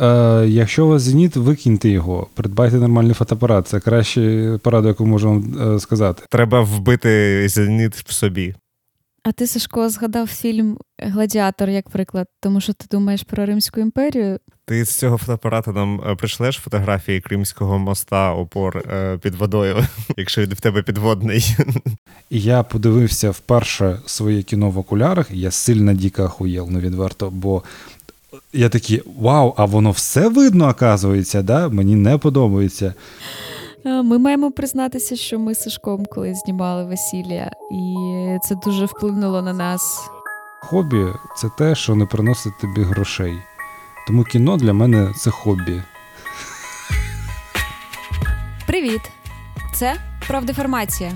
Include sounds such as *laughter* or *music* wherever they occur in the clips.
Е, Якщо у вас зеніт, викиньте його, придбайте нормальний фотоапарат. Це краща порада, яку можу вам е, сказати. Треба вбити зеніт в собі. А ти, Сашко, згадав фільм Гладіатор як приклад, тому що ти думаєш про Римську імперію. Ти з цього фотоапарату нам е, прийшлеш фотографії Кримського моста опор е, під водою, *laughs* якщо він в тебе підводний. *laughs* Я подивився вперше своє кіно в окулярах, я сильно дико охуєл, ну відверто, бо я такий, вау, а воно все видно, оказується, да? мені не подобається. Е, ми маємо признатися, що ми з Сашком колись знімали весілля, і це дуже вплинуло на нас. Хобі це те, що не приносить тобі грошей. Тому кіно для мене це хобі. Привіт! Це Правдеформація.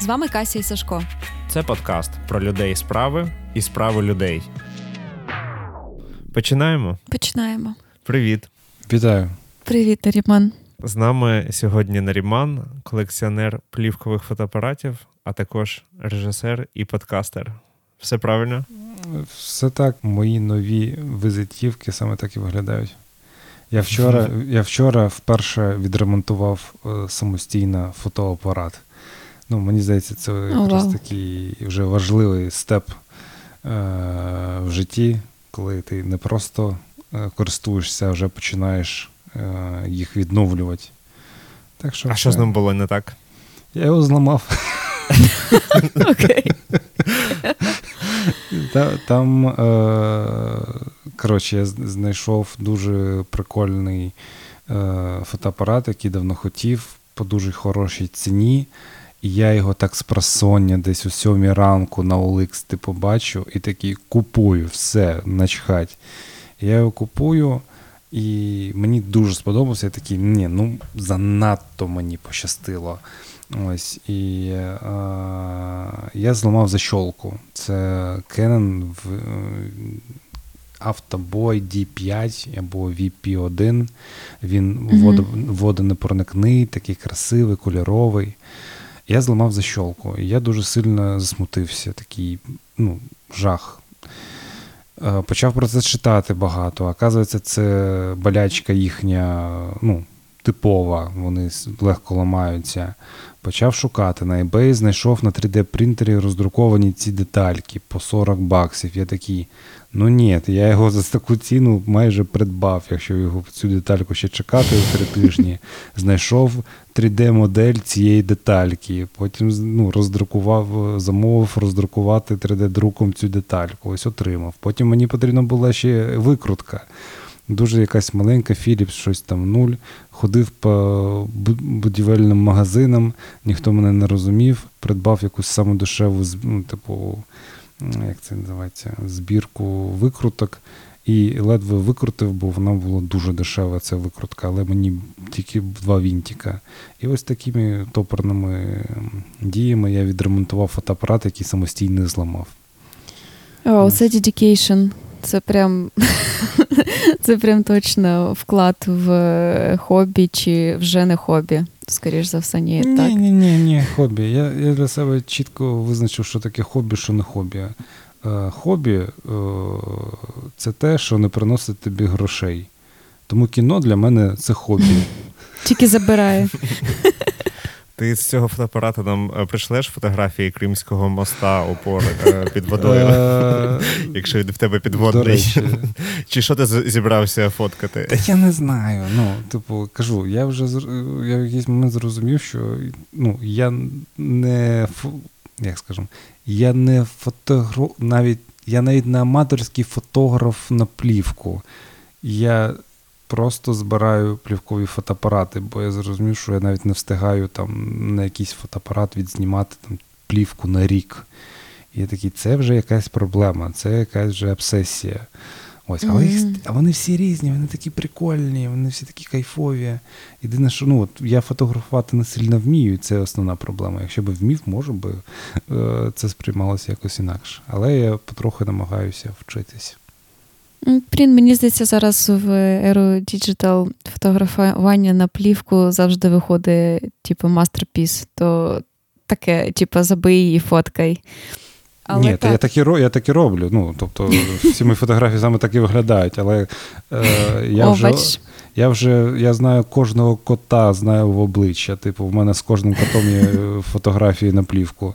З вами Кася і Сашко. Це подкаст про людей справи і справи людей. Починаємо. Починаємо. Привіт. Вітаю. Привіт, Наріман. З нами сьогодні Наріман, колекціонер плівкових фотоапаратів, а також режисер і подкастер. Все правильно? Все так, мої нові визитівки саме так і виглядають. Я вчора я вчора вперше відремонтував е, самостійно фотоапарат. Ну, Мені здається, це якраз такий вже важливий степ е, в житті, коли ти не просто е, користуєшся, а вже починаєш е, їх відновлювати. Так що А що з ним було не так? Я його зламав. Окей. Там, е, коротше, я знайшов дуже прикольний фотоапарат, який давно хотів, по дуже хорошій ціні. І я його так з просоння десь у сьомій ранку на OLX ти побачу і такий купую, все, начхать. Я його купую, і мені дуже сподобався. Я такий, ні, ну занадто мені пощастило. Ось, і е, я зламав защолку. Це Canon в, е, Автобой D5 або VP1. Він водо, водонепроникний, такий красивий, кольоровий. Я зламав защолку, і я дуже сильно засмутився, такий ну, жах. Е, Почав про це читати багато. Оказується, це болячка їхня, ну, типова, вони легко ламаються. Почав шукати на eBay, знайшов на 3D-принтері роздруковані ці детальки по 40 баксів. Я такий, ну ні, я його за таку ціну майже придбав, якщо його цю детальку ще чекати *laughs* три тижні. Знайшов 3D-модель цієї детальки. Потім ну, роздрукував, замовив роздрукувати 3D-друком цю детальку. Ось отримав. Потім мені потрібна була ще викрутка. Дуже якась маленька Philips, щось там нуль. Ходив по будівельним магазинам, ніхто мене не розумів, придбав якусь саму дешеву, ну, типу, як це називається, збірку викруток. І ледве викрутив, бо вона була дуже дешева, ця викрутка, але мені тільки два вінтика. І ось такими топорними діями я відремонтував фотоапарат, який самостійно зламав. О, це dedication. Це прям, *laughs* це прям точно вклад в е, хобі чи вже не хобі. Скоріш за все, ні. так. Ні, ні, ні, ні, хобі. Я, я для себе чітко визначив, що таке хобі, що не хобі. Е, хобі е, це те, що не приносить тобі грошей. Тому кіно для мене це хобі. Тільки забирає. *laughs* Ти з цього фотоапарату нам е, прийшлеш фотографії Кримського моста опор е, під водою, Е, *laughs* якщо він в тебе підводний. *laughs* Чи що ти зібрався фоткати? Та я не знаю. Ну, типу, кажу, я вже я в якийсь момент зрозумів, що ну, я не як скажемо, я не фотограф, навіть я навіть не аматорський фотограф на плівку. Я просто збираю плівкові фотоапарати, бо я зрозумів, що я навіть не встигаю там на якийсь фотоапарат відзнімати там, плівку на рік. І я такий, це вже якась проблема, це якась вже обсесія. Ось, але їх, а вони всі різні, вони такі прикольні, вони всі такі кайфові. Єдине, що ну, от, я фотографувати не сильно вмію, і це основна проблема. Якщо б вмів, може би е, це сприймалося якось інакше. Але я потроху намагаюся вчитись. Блін, мені здається, зараз в еру digital фотографування на плівку завжди виходить, типу, masterpiece. То таке, типу, забий і фоткай. Але Ні, так. та я так і я так і роблю. Ну, тобто, *laughs* всі мої фотографії саме так і виглядають, але е, я вже. Я вже я знаю кожного кота, знаю в обличчя. Типу, в мене з кожним котом є фотографії на плівку.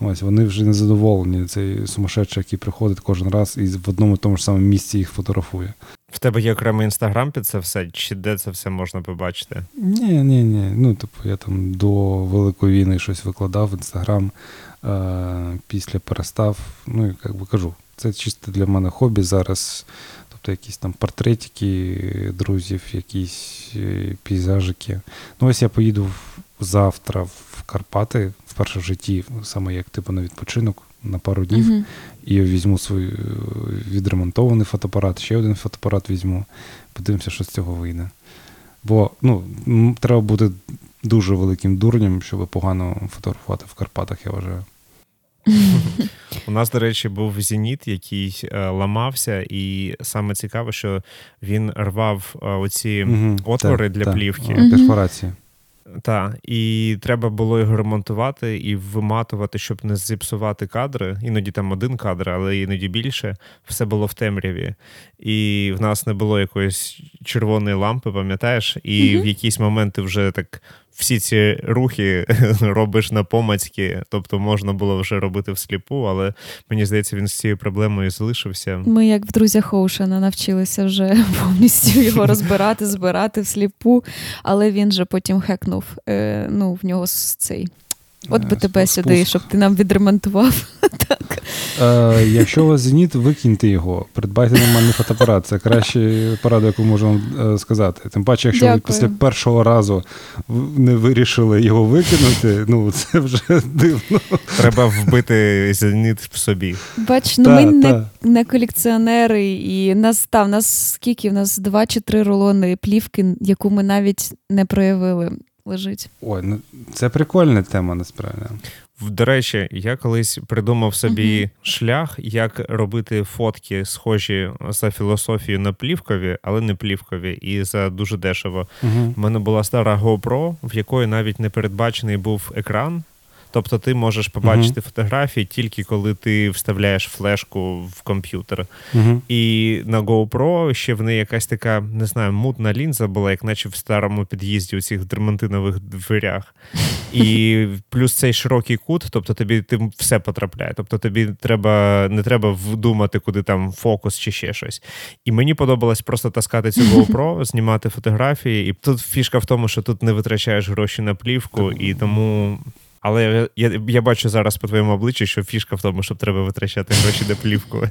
Ось вони вже не задоволені. Цей сумасшедший, який приходить кожен раз і в одному і тому ж самому місці їх фотографує. В тебе є окремий інстаграм під це все, чи де це все можна побачити? Ні, ні, ні. Ну, типу, я там до Великої війни щось викладав в інстаграм, е- після перестав. Ну, і як би кажу, це чисто для мене хобі зараз. Тобто якісь там портретики друзів, якісь е, пейзажики. Ну, ось я поїду завтра в Карпати, вперше в житті, саме як типу на відпочинок на пару днів. Мгм. І я візьму свій е, відремонтований фотоапарат, ще один фотоапарат візьму. Подивимося, що з цього вийде. Бо ну, треба бути дуже великим дурнем, щоб погано фотографувати в Карпатах, я вважаю. У нас, до речі, був зеніт, який е, ламався, і саме цікаве, що він рвав е, оці Мгм, отвори так, для так. плівки. Перфорації. Так, і треба було його ремонтувати і виматувати, щоб не зіпсувати кадри. Іноді там один кадр, але іноді більше. Все було в темряві. І в нас не було якоїсь червоної лампи, пам'ятаєш? І Мгм. в якісь моменти вже так всі ці рухи *laughs* робиш на помацьки. Тобто можна було вже робити всліпу, але мені здається, він з цією проблемою залишився. Ми, як в друзях Оушена, навчилися вже *laughs* повністю його *laughs* розбирати, збирати всліпу, але він же потім хекнув. Е, ну, в нього цей. От би Е, тебе спуск. сюди, щоб ти нам відремонтував. так. Е, якщо у вас зеніт, викиньте його, придбайте нормальний фотоапарат. Це краща порада, яку можу вам е, сказати. Тим паче, якщо ви після першого разу не вирішили його викинути, ну це вже дивно. Треба вбити зеніт в собі. Бач, ну Та, ми не, та. не колекціонери, і нас та, в нас скільки? В нас два чи три рулони плівки, яку ми навіть не проявили. Лежить. Ой, ну це прикольна тема, насправді. До речі, я колись придумав собі шлях, як робити фотки, схожі за філософією на плівкові, але не плівкові, і за дуже дешево. У мене була стара GoPro, в якої навіть не передбачений був екран. Тобто ти можеш побачити фотографії тільки коли ти вставляєш флешку в комп'ютер. Угу. І на GoPro ще в неї якась така, не знаю, мутна лінза була, як наче в старому під'їзді у цих дермантинових дверях. І плюс цей широкий кут, тобто тобі ти все потрапляє. Тобто тобі треба не треба вдумати, куди там фокус чи ще щось. І мені подобалось просто таскати цю *laughs* GoPro, знімати фотографії. І тут фішка в тому, що тут не витрачаєш гроші на плівку, і тому. Але я, я, бачу зараз по твоєму обличчі, що фішка в тому, що треба витрачати гроші на плівку.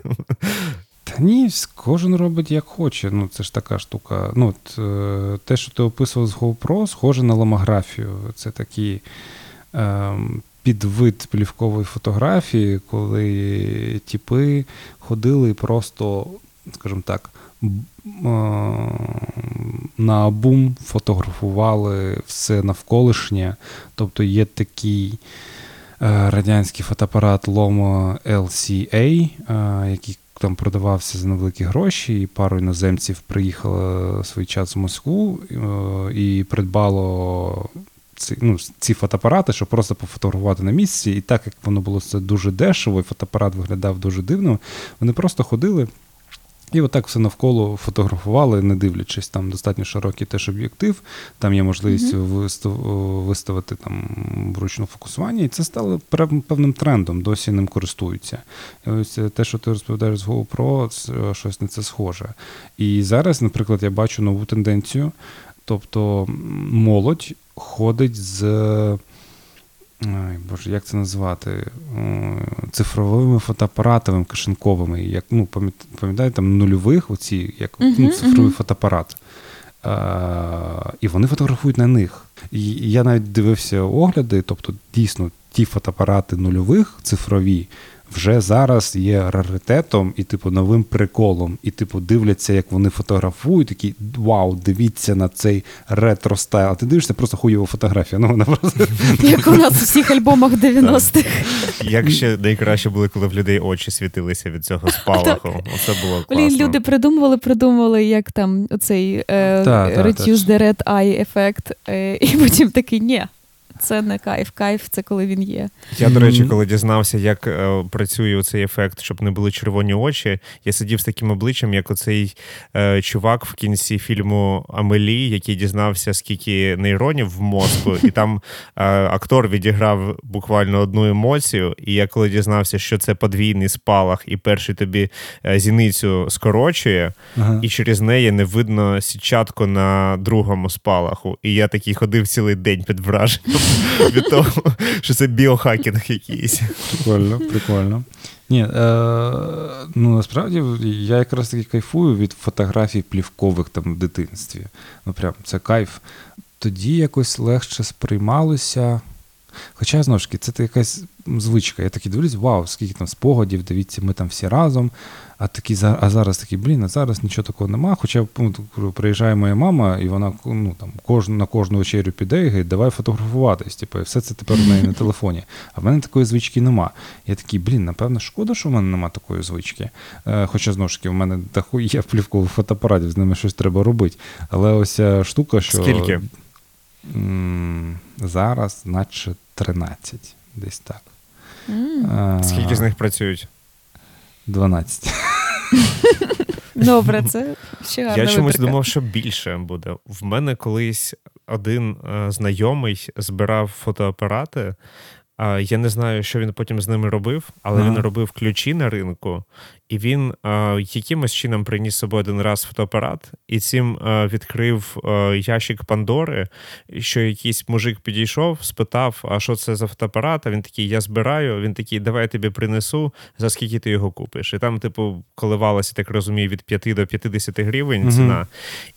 Та ні, кожен робить як хоче. Ну, це ж така штука. Ну, е, те, що ти описував з GoPro, схоже на ломографію. Це такий ем, підвид плівкової фотографії, коли тіпи ходили і просто, скажімо так, на бум фотографували все навколишнє. Тобто є такий е, радянський фотоапарат Lomo LCA, е, який там продавався за невеликі гроші, і пару іноземців приїхало свій час в Москву е, і придбало ці, ну, ці фотоапарати, щоб просто пофотографувати на місці. І так як воно було це дуже дешево, і фотоапарат виглядав дуже дивно, вони просто ходили. І отак все навколо фотографували, не дивлячись, там достатньо широкий теж об'єктив, там є можливість вистав, виставити там вручну фокусування, і це стало певним трендом, досі ним користуються. І ось те, що ти розповідаєш з GoPro, це щось на це схоже. І зараз, наприклад, я бачу нову тенденцію, тобто молодь ходить з. Ай, Боже, як це назвати? Цифровими фотоапаратами кишенковими. Як, ну, пам'ятаєте, там нульових, оці, як ну, цифровий мгм. фотоапарат. А, і вони фотографують на них. І я навіть дивився огляди, тобто дійсно ті фотоапарати нульових цифрові вже зараз є раритетом і, типу, новим приколом. І, типу, дивляться, як вони фотографують, такі вау, дивіться на цей ретро стайл. А ти дивишся просто хуйова фотографія. Ну, вона просто *laughs* Як у нас у всіх альбомах 90-х. Як ще найкраще були, коли в людей очі світилися від цього спалаху. Оце було класно. Блін, люди придумували, придумували, як там оцей е, Reduce the Red Eye ефект, е, і потім такий ні. Це не кайф. Кайф це коли він є. Я, до речі, коли дізнався, як е, працює цей ефект, щоб не були червоні очі, я сидів з таким обличчям, як оцей е, чувак в кінці фільму Амелі, який дізнався, скільки нейронів в мозку, і там е, актор відіграв буквально одну емоцію. І я коли дізнався, що це подвійний спалах, і перший тобі е, зіницю скорочує, ага. і через неї не видно сітчатку на другому спалаху. І я такий ходив цілий день під враженням *laughs* від того, що це біохакінг якийсь. Прикольно, прикольно. Ні, е, ну насправді я якраз таки кайфую від фотографій плівкових там в дитинстві. Ну, прям це кайф. Тоді якось легше сприймалося. Хоча, знову ж таки, це якась звичка. Я такий дивлюсь, вау, скільки там спогадів, дивіться, ми там всі разом. А такі, а зараз такий, блін, а зараз нічого такого нема. Хоча ну, приїжджає моя мама, і вона ну, там, кож, на кожну вечерю піде і говорить, давай фотографуватись. Типу, і все це тепер в неї на телефоні. А в мене такої звички нема. Я такий, блін, напевно, шкода, що в мене нема такої звички. Е, хоча, знову ж таки, в мене є плівкових фотоапаратів, з ними щось треба робити. Але ось штука, що. Скільки? М- зараз, наче 13, десь так. Mm. Скільки з них працюють? 12. Добре, це ще гарна Я чомусь витрика. думав, що більше буде. В мене колись один е, знайомий збирав фотоапарати. Я не знаю, що він потім з ними робив, але ага. він робив ключі на ринку, і він е, якимось чином приніс з собою один раз фотоапарат, і цим е, відкрив е, ящик Пандори, що якийсь мужик підійшов, спитав, а що це за фотоапарат? А він такий, я збираю. Він такий, давай я тобі принесу, за скільки ти його купиш. І там, типу, коливалося, так розумію, від 5 до 50 гривень ціна.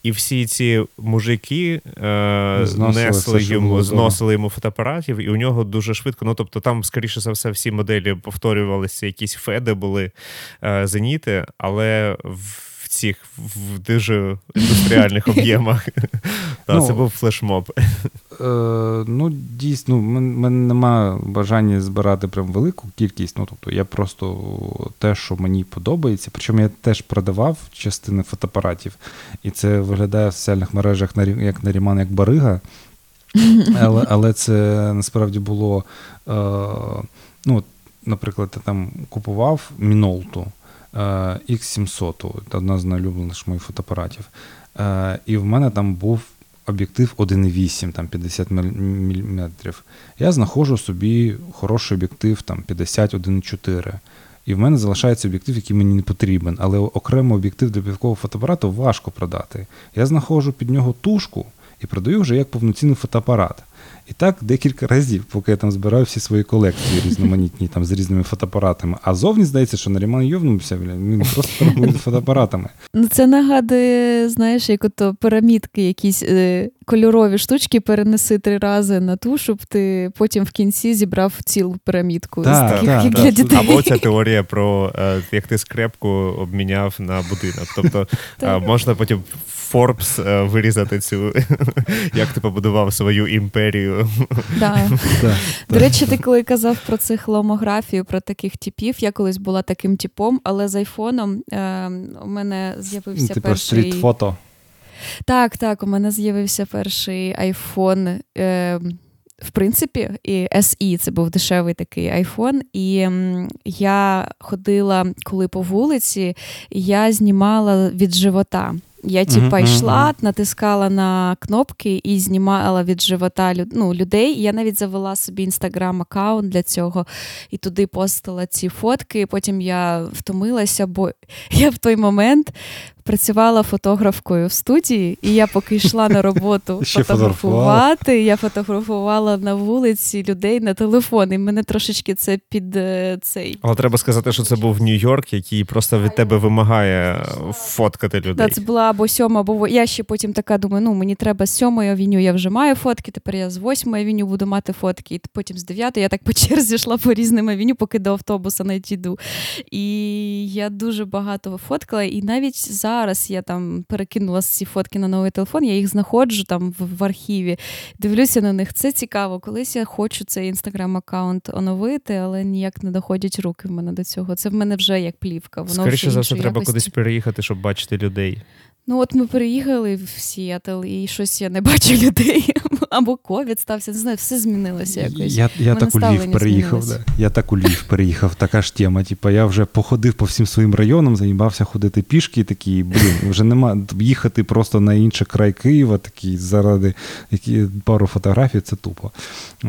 І всі ці мужики е, несли йому, зносили йому фотоапаратів, і у нього дуже швидко. Ну тобто, там, скоріше за все, всі моделі повторювалися, якісь феди були. Е, зеніти, але в цих в дуже індустріальних *laughs* об'ємах. Ну, Це був флешмоб. Е, ну, дійсно, в мене немає бажання збирати прям велику кількість. Ну, тобто, я просто те, що мені подобається. Причому я теж продавав частини фотоапаратів, і це виглядає в соціальних мережах як Наріман, як барига. *laughs* Але але це насправді було. Е, ну, Наприклад, я там купував Мінолту. X700, одна з найулюбленіших моїх фотоапаратів. Е, і в мене там був об'єктив 1,8, там 50 мм. Я знаходжу собі хороший об'єктив там 51,4. І в мене залишається об'єктив, який мені не потрібен. Але окремо об'єктив для білкового фотоапарату важко продати. Я знаходжу під нього тушку і продаю вже як повноцінний фотоапарат. І так декілька разів, поки я там збираю всі свої колекції різноманітні там з різними фотоапаратами. А зовні здається, що Наріман йовнувся, він просто торгує фотоапаратами. Ну це нагадує, знаєш, як ото пірамідки, якісь е, кольорові штучки перенеси три рази на ту, щоб ти потім в кінці зібрав цілу пірамідку. Так, таких, так, як для дітей. Або ця теорія про е, як ти скрепку обміняв на будинок. Тобто е, можна потім Форбс е, вирізати цю, *laughs* як ти побудував свою імперію. *laughs* До речі, ти коли казав про цихломографію, про таких типів, я колись була таким типом, але з айфоном е, у мене з'явився Типу перший... стріт-фото. Так, так, у мене з'явився перший айфон. Е, в принципі, і SE, це був дешевий такий айфон. І я ходила, коли по вулиці, я знімала від живота. Я типа йшла, натискала на кнопки і знімала від живота ну, людей. Я навіть завела собі інстаграм-аккаунт для цього і туди постила ці фотки. Потім я втомилася, бо *laughs* я в той момент працювала фотографкою в студії, і я поки йшла на роботу *laughs* фотографувати, я фотографувала на вулиці людей на телефон. І мене трошечки це під е, цей. Але треба сказати, що це був Нью-Йорк, який просто від тебе вимагає фоткати людей. Так, Це була або сьома, або я ще потім така думаю: ну мені треба з сьомої авіню, я вже маю фотки. Тепер я з восьмої авіню буду мати фотки. І потім з дев'ятої я так по черзі йшла по різним авіню, поки до автобуса не йду. І я дуже багато фоткала, і навіть за зараз я там перекинула ці фотки на новий телефон, я їх знаходжу там в, в архіві, дивлюся на них. Це цікаво. Колись я хочу цей інстаграм-аккаунт оновити, але ніяк не доходять руки в мене до цього. Це в мене вже як плівка. Воно Скоріше за все, треба кудись переїхати, щоб бачити людей. Ну, от ми приїхали в Сіетл, і щось я не бачу людей. *laughs* Або ковід стався, не знаю, все змінилося якось. Я я так у Львів переїхав. Да. Я так у Львів переїхав, така ж тема. Типа, я вже походив по всім своїм районам, заїбався ходити пішки, такий, блін, вже нема їхати просто на інший край Києва, такий заради які, пару фотографій, це тупо.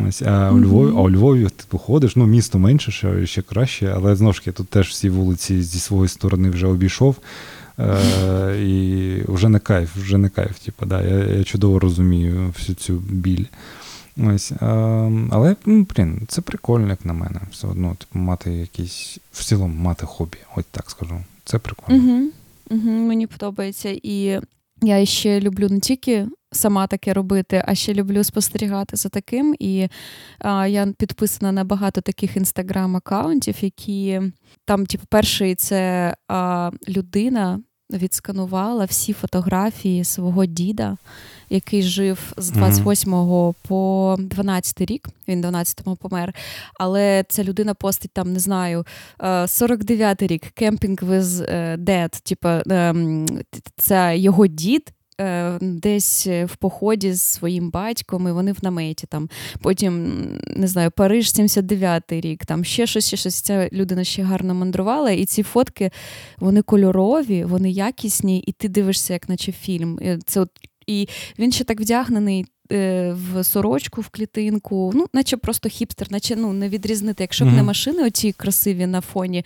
Ось, А у Львові, а у Львові ти типу, походиш, ну, місто менше, ще, ще краще, але знову ж таки, тут теж всі вулиці зі своєї сторони вже обійшов. Е, І вже не кайф, вже не кайф. Типу, да, Я я чудово розумію всю цю біль. Ось, е, Але, ну, блін, це прикольно, як на мене. Все одно, типу, мати якісь, в цілому мати хобі, ось так скажу. Це прикольно. Угу, угу, Мені подобається. І я ще люблю не тільки сама таке робити, а ще люблю спостерігати за таким. І а, я підписана на багато таких інстаграм-аккаунтів, які там, типу, перший це а, людина відсканувала всі фотографії свого діда, який жив з 28 mm-hmm. по 12 рік. Він 12-му помер. Але ця людина постить там, не знаю, 49-й рік кемпінг with dead, Типу, ем, це його дід. Е, десь в поході з своїм батьком, і вони в наметі. Там. Потім, не знаю, Париж 79-й рік, там ще щось, ще щось. Ця людина ще гарно мандрувала. І ці фотки вони кольорові, вони якісні, і ти дивишся, як наче фільм. Це от, І він ще так вдягнений. Е, в сорочку, в клітинку, ну, наче просто хіпстер, наче ну, не відрізнити. Якщо б не машини оці красиві на фоні,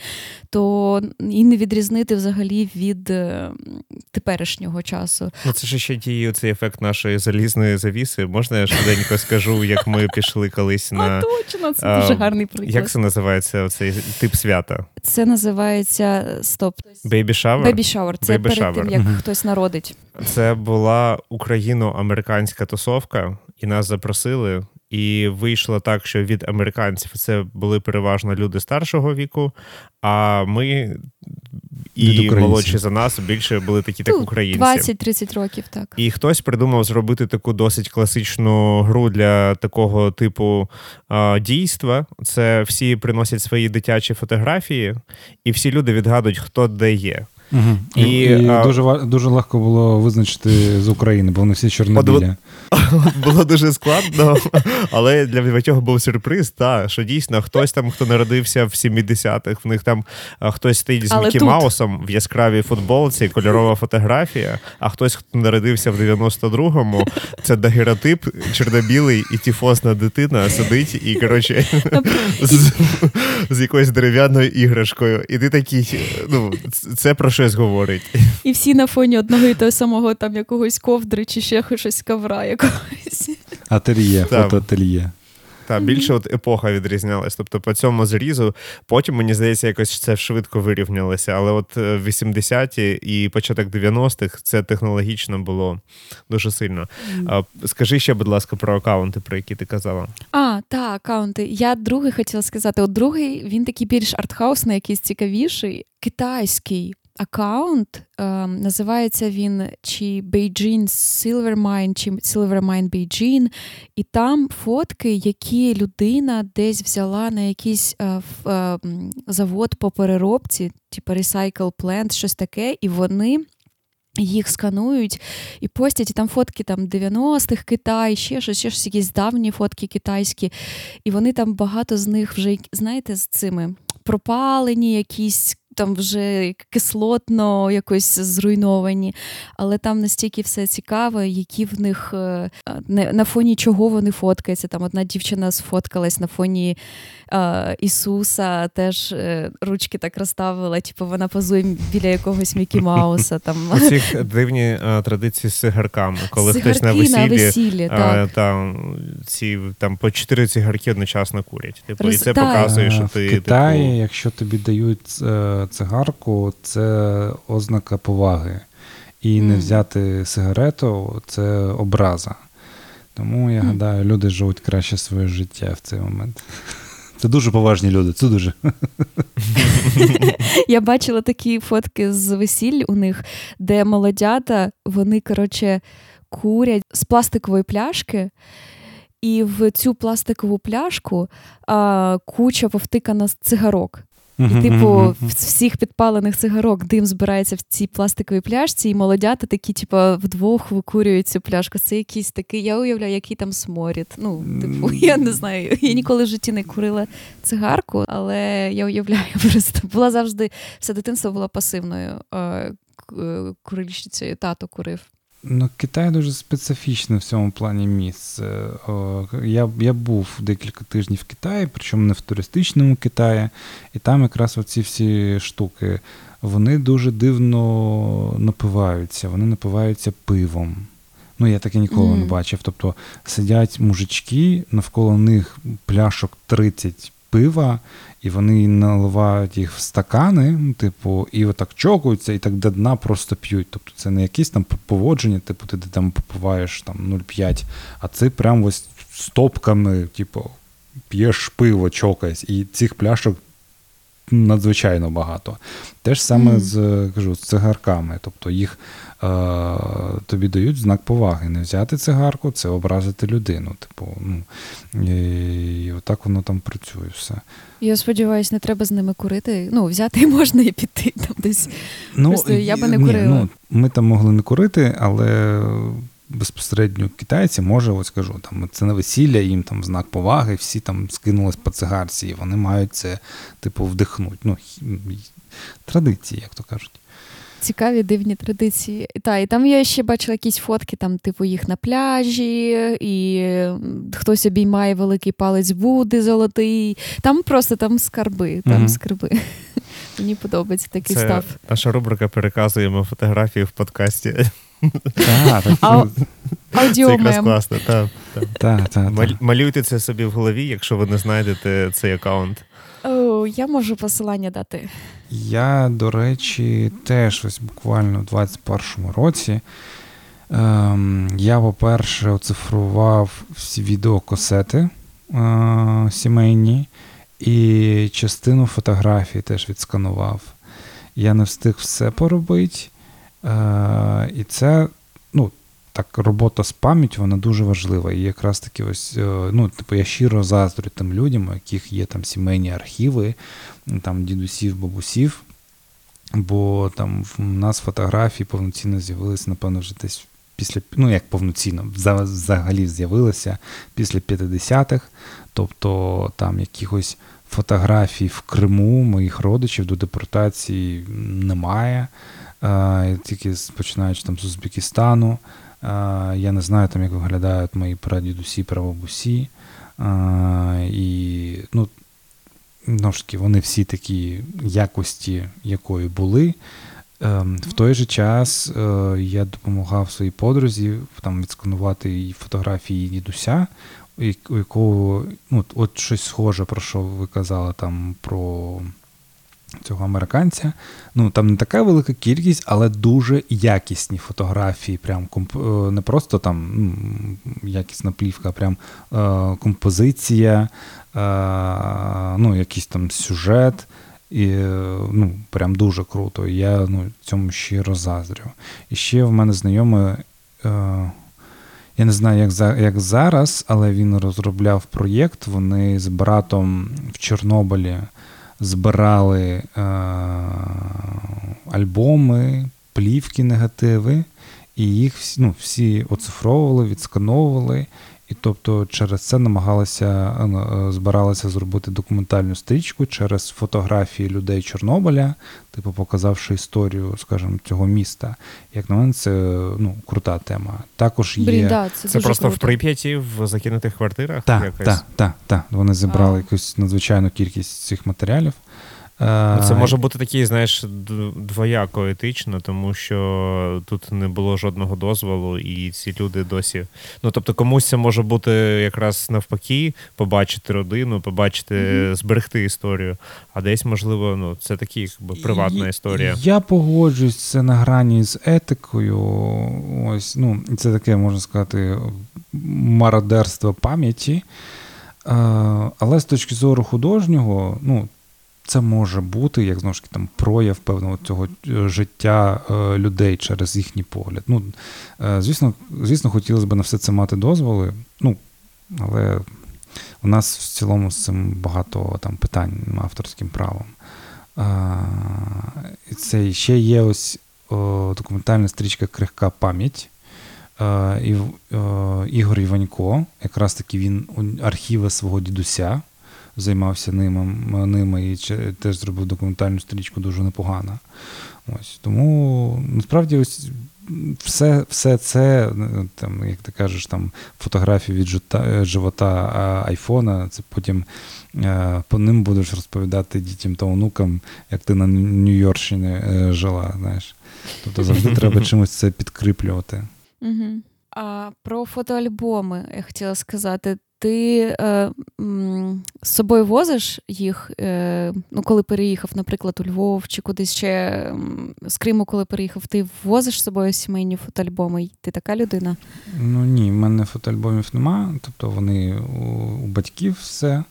то і не відрізнити взагалі від е, теперішнього часу. Ну, Це ж ще діє цей ефект нашої залізної завіси. Можна я швиденько скажу, як ми пішли колись на. *laughs* А, точно, це дуже гарний приклад. Як це називається цей тип свята? Це називається стоп. Baby shower? Baby shower. Це Baby перед тим, як mm-hmm. хтось народить. Це була україно-американська тусовка, і нас запросили. І вийшло так, що від американців це були переважно люди старшого віку, а ми і молодші за нас більше були такі, так українці. 20-30 років, так. І хтось придумав зробити таку досить класичну гру для такого типу а, дійства. Це всі приносять свої дитячі фотографії, і всі люди відгадують, хто де є. Угу. І, і а... дуже дуже легко було визначити з України, бо вони всі чорнобілі. *laughs* Було дуже складно, але для багатьох був сюрприз, та, що дійсно хтось там, хто народився в 70-х, в них там хтось стоїть з Мікі. Маусом в яскравій футболці, кольорова фотографія, а хтось, хто народився в 92-му, це дагеротип, чорнобілий і тіфосна дитина сидить і, коротше, з, з якоюсь дерев'яною іграшкою. І ти такий, ну, це про щось говорить. І всі на фоні одного і того самого там якогось ковдри чи ще щось ковра якогось. Ательє, фотоательє. Так, більше от епоха відрізнялась. Тобто по цьому зрізу, потім, мені здається, якось це швидко вирівнялося. Але от 80-ті е, і початок 90-х це технологічно було дуже сильно. Mm. Скажи ще, будь ласка, про аккаунти, про які ти казала. А, так, аккаунти. Я другий хотіла сказати: от другий він такий більш артхаусний, якийсь цікавіший, китайський аккаунт. Е, називається він чи Beijing Silvermine, чи Silvermine Beijing. І там фотки, які людина десь взяла на якийсь е, е, завод по переробці, типу Recycle Plant, щось таке, і вони. Їх сканують і постять, і там фотки там 90-х Китай, ще щось, ще щось, якісь давні фотки китайські. І вони там багато з них вже, знаєте, з цими пропалені, якісь там вже кислотно якось зруйновані, але там настільки все цікаво, які в них е, на фоні чого вони фоткаються. Там одна дівчина сфоткалась на фоні е, Ісуса, теж е, ручки так розставила, типу вона позує біля якогось Мікі Мауса. Там. *laughs* Оці дивні а, традиції з цигарками, коли Сигарки хтось на весіллі, на весіллі а, там, ці, там по чотири цигарки одночасно курять. Типу, Роз... І це показує, що ти. В Китаї, типу... якщо тобі дають цигарку це ознака поваги. І не взяти сигарету це образа. Тому я гадаю, люди живуть краще своє життя в цей момент. Це дуже поважні люди, це дуже. Я бачила такі фотки з весіль у них, де молодята, вони, коротше, курять з пластикової пляшки, і в цю пластикову пляшку а, куча повтикана з цигарок. І, типу, з всіх підпалених цигарок дим збирається в цій пластиковій пляшці, і молодята такі, типу, вдвох викурюють цю пляшку. Це якийсь такий, я уявляю, який там сморід. Ну, типу, я не знаю. Я ніколи в житті не курила цигарку, але я уявляю, *laughs* просто була завжди все дитинство було пасивною курильщицею. Тато курив. Ну, Китай дуже специфічне в цьому плані місце. Я я був декілька тижнів в Китаї, причому не в туристичному Китаї, і там якраз оці всі штуки вони дуже дивно напиваються, вони напиваються пивом. Ну, я таке ніколи mm. не бачив. Тобто сидять мужички, навколо них пляшок 30 пива, і вони наливають їх в стакани, ну, типу, і отак чокуються, і так до дна просто п'ють. Тобто це не якісь там поводження, типу, ти там попиваєш там 0,5, а це прям ось стопками, типу, п'єш пиво, чокаєш, і цих пляшок. Надзвичайно багато. Те ж саме mm. з кажу, з цигарками. Тобто їх е, тобі дають знак поваги. Не взяти цигарку це образити людину. Типу, ну, І, і отак воно там працює все. Я сподіваюся, не треба з ними курити. Ну, взяти *laughs* можна і піти там десь. Ну, Просто я би не ні, курила. Ну, Ми там могли не курити, але. Безпосередньо китайці може, ось кажу, там це на весілля, їм там знак поваги, всі там скинулись по цигарці, і вони мають це, типу, вдихнути. Ну, традиції, як то кажуть цікаві дивні традиції. Та, І там я ще бачила якісь фотки, там, типу, їх на пляжі, і хтось обіймає великий палець Буди золотий. Там просто там скарби. там mm-hmm. скарби. *laughs* Мені подобається такий Це став. Наша рубрика переказуємо фотографії в подкасті. Це якраз класно. Малюйте це собі в голові, якщо ви не знайдете цей аккаунт. О, Я можу посилання дати. Я, до речі, теж ось буквально у 21-му році. Ем, Я, по-перше, оцифрував всі відеокасети е, сімейні і частину фотографій теж відсканував. Я не встиг все поробити. Е, І це ну, так, робота з пам'яттю вона дуже важлива. І якраз таки ось, е, ну, типу, я щиро заздрю тим людям, у яких є там сімейні архіви, там дідусів, бабусів. Бо там в нас фотографії повноцінно з'явилися, напевно, вже десь після, ну як повноцінно, взагалі з'явилися після 50-х. Тобто там якихось фотографій в Криму моїх родичів до депортації немає. Тільки починаючи там з Узбекистану. Я не знаю, там, як виглядають мої прадідусі, прабабусі. І ну таки, вони всі такі якості, якої були. Ем, в той же час е, я допомагав своїй подрузі там відсканувати фотографії дідуся, у якого ну, от щось схоже, про що ви казали там про цього американця. Ну там не така велика кількість, але дуже якісні фотографії. Прям комп... Е, не просто там якісна плівка, а прям е, композиція, е, ну, якийсь там сюжет. І ну, прям дуже круто. Я ну, цьому щиро заздрю. І ще в мене знайомий, е, я не знаю, як за, як зараз, але він розробляв проєкт. Вони з братом в Чорнобилі збирали е, альбоми, плівки, негативи, і їх ну, всі оцифровували, відскановували. І тобто через це намагалися е, збиралися зробити документальну стрічку через фотографії людей Чорнобиля, типу показавши історію, скажімо, цього міста. Як на мене, це ну, крута тема. Також є Блін, да, це, це просто круто. в Прип'яті в закинутих квартирах. Так, так, так, так. Вони зібрали а. якусь надзвичайну кількість цих матеріалів. Ну, це може бути такий, знаєш, двояко етично, тому що тут не було жодного дозволу, і ці люди досі. Ну тобто, комусь це може бути якраз навпаки, побачити родину, побачити, mm-hmm. зберегти історію. А десь, можливо, ну це такі якби приватна історія. Я погоджуюсь це на грані з етикою. Ось, ну, це таке можна сказати, мародерство пам'яті. Але з точки зору художнього, ну це може бути як знову ж таки там прояв певного цього е, життя е, людей через їхній погляд. Ну, е, Звісно, звісно, хотілося б на все це мати дозволи, ну, але у нас в цілому з цим багато там питань авторським правом. А, це ще є ось о, документальна стрічка Крихка пам'ять. І, Ігор Іванько, якраз таки він архіви свого дідуся займався ними, ними і теж зробив документальну стрічку дуже непогано. Ось Тому насправді ось все все це, там, як ти кажеш, там фотографії від жута, живота айфона, це потім е, по ним будеш розповідати дітям та онукам, як ти на Нью-Йоркщині е, жила. знаєш. Тобто завжди треба *laughs* чимось це підкріплювати. А про фотоальбоми я хотіла сказати ти е, м, з собою возиш їх, е, ну, коли переїхав, наприклад, у Львов чи кудись ще м, з Криму, коли переїхав, ти возиш з собою сімейні фотоальбоми? Ти така людина? Ну ні, в мене фотоальбомів нема, тобто вони у, у батьків все.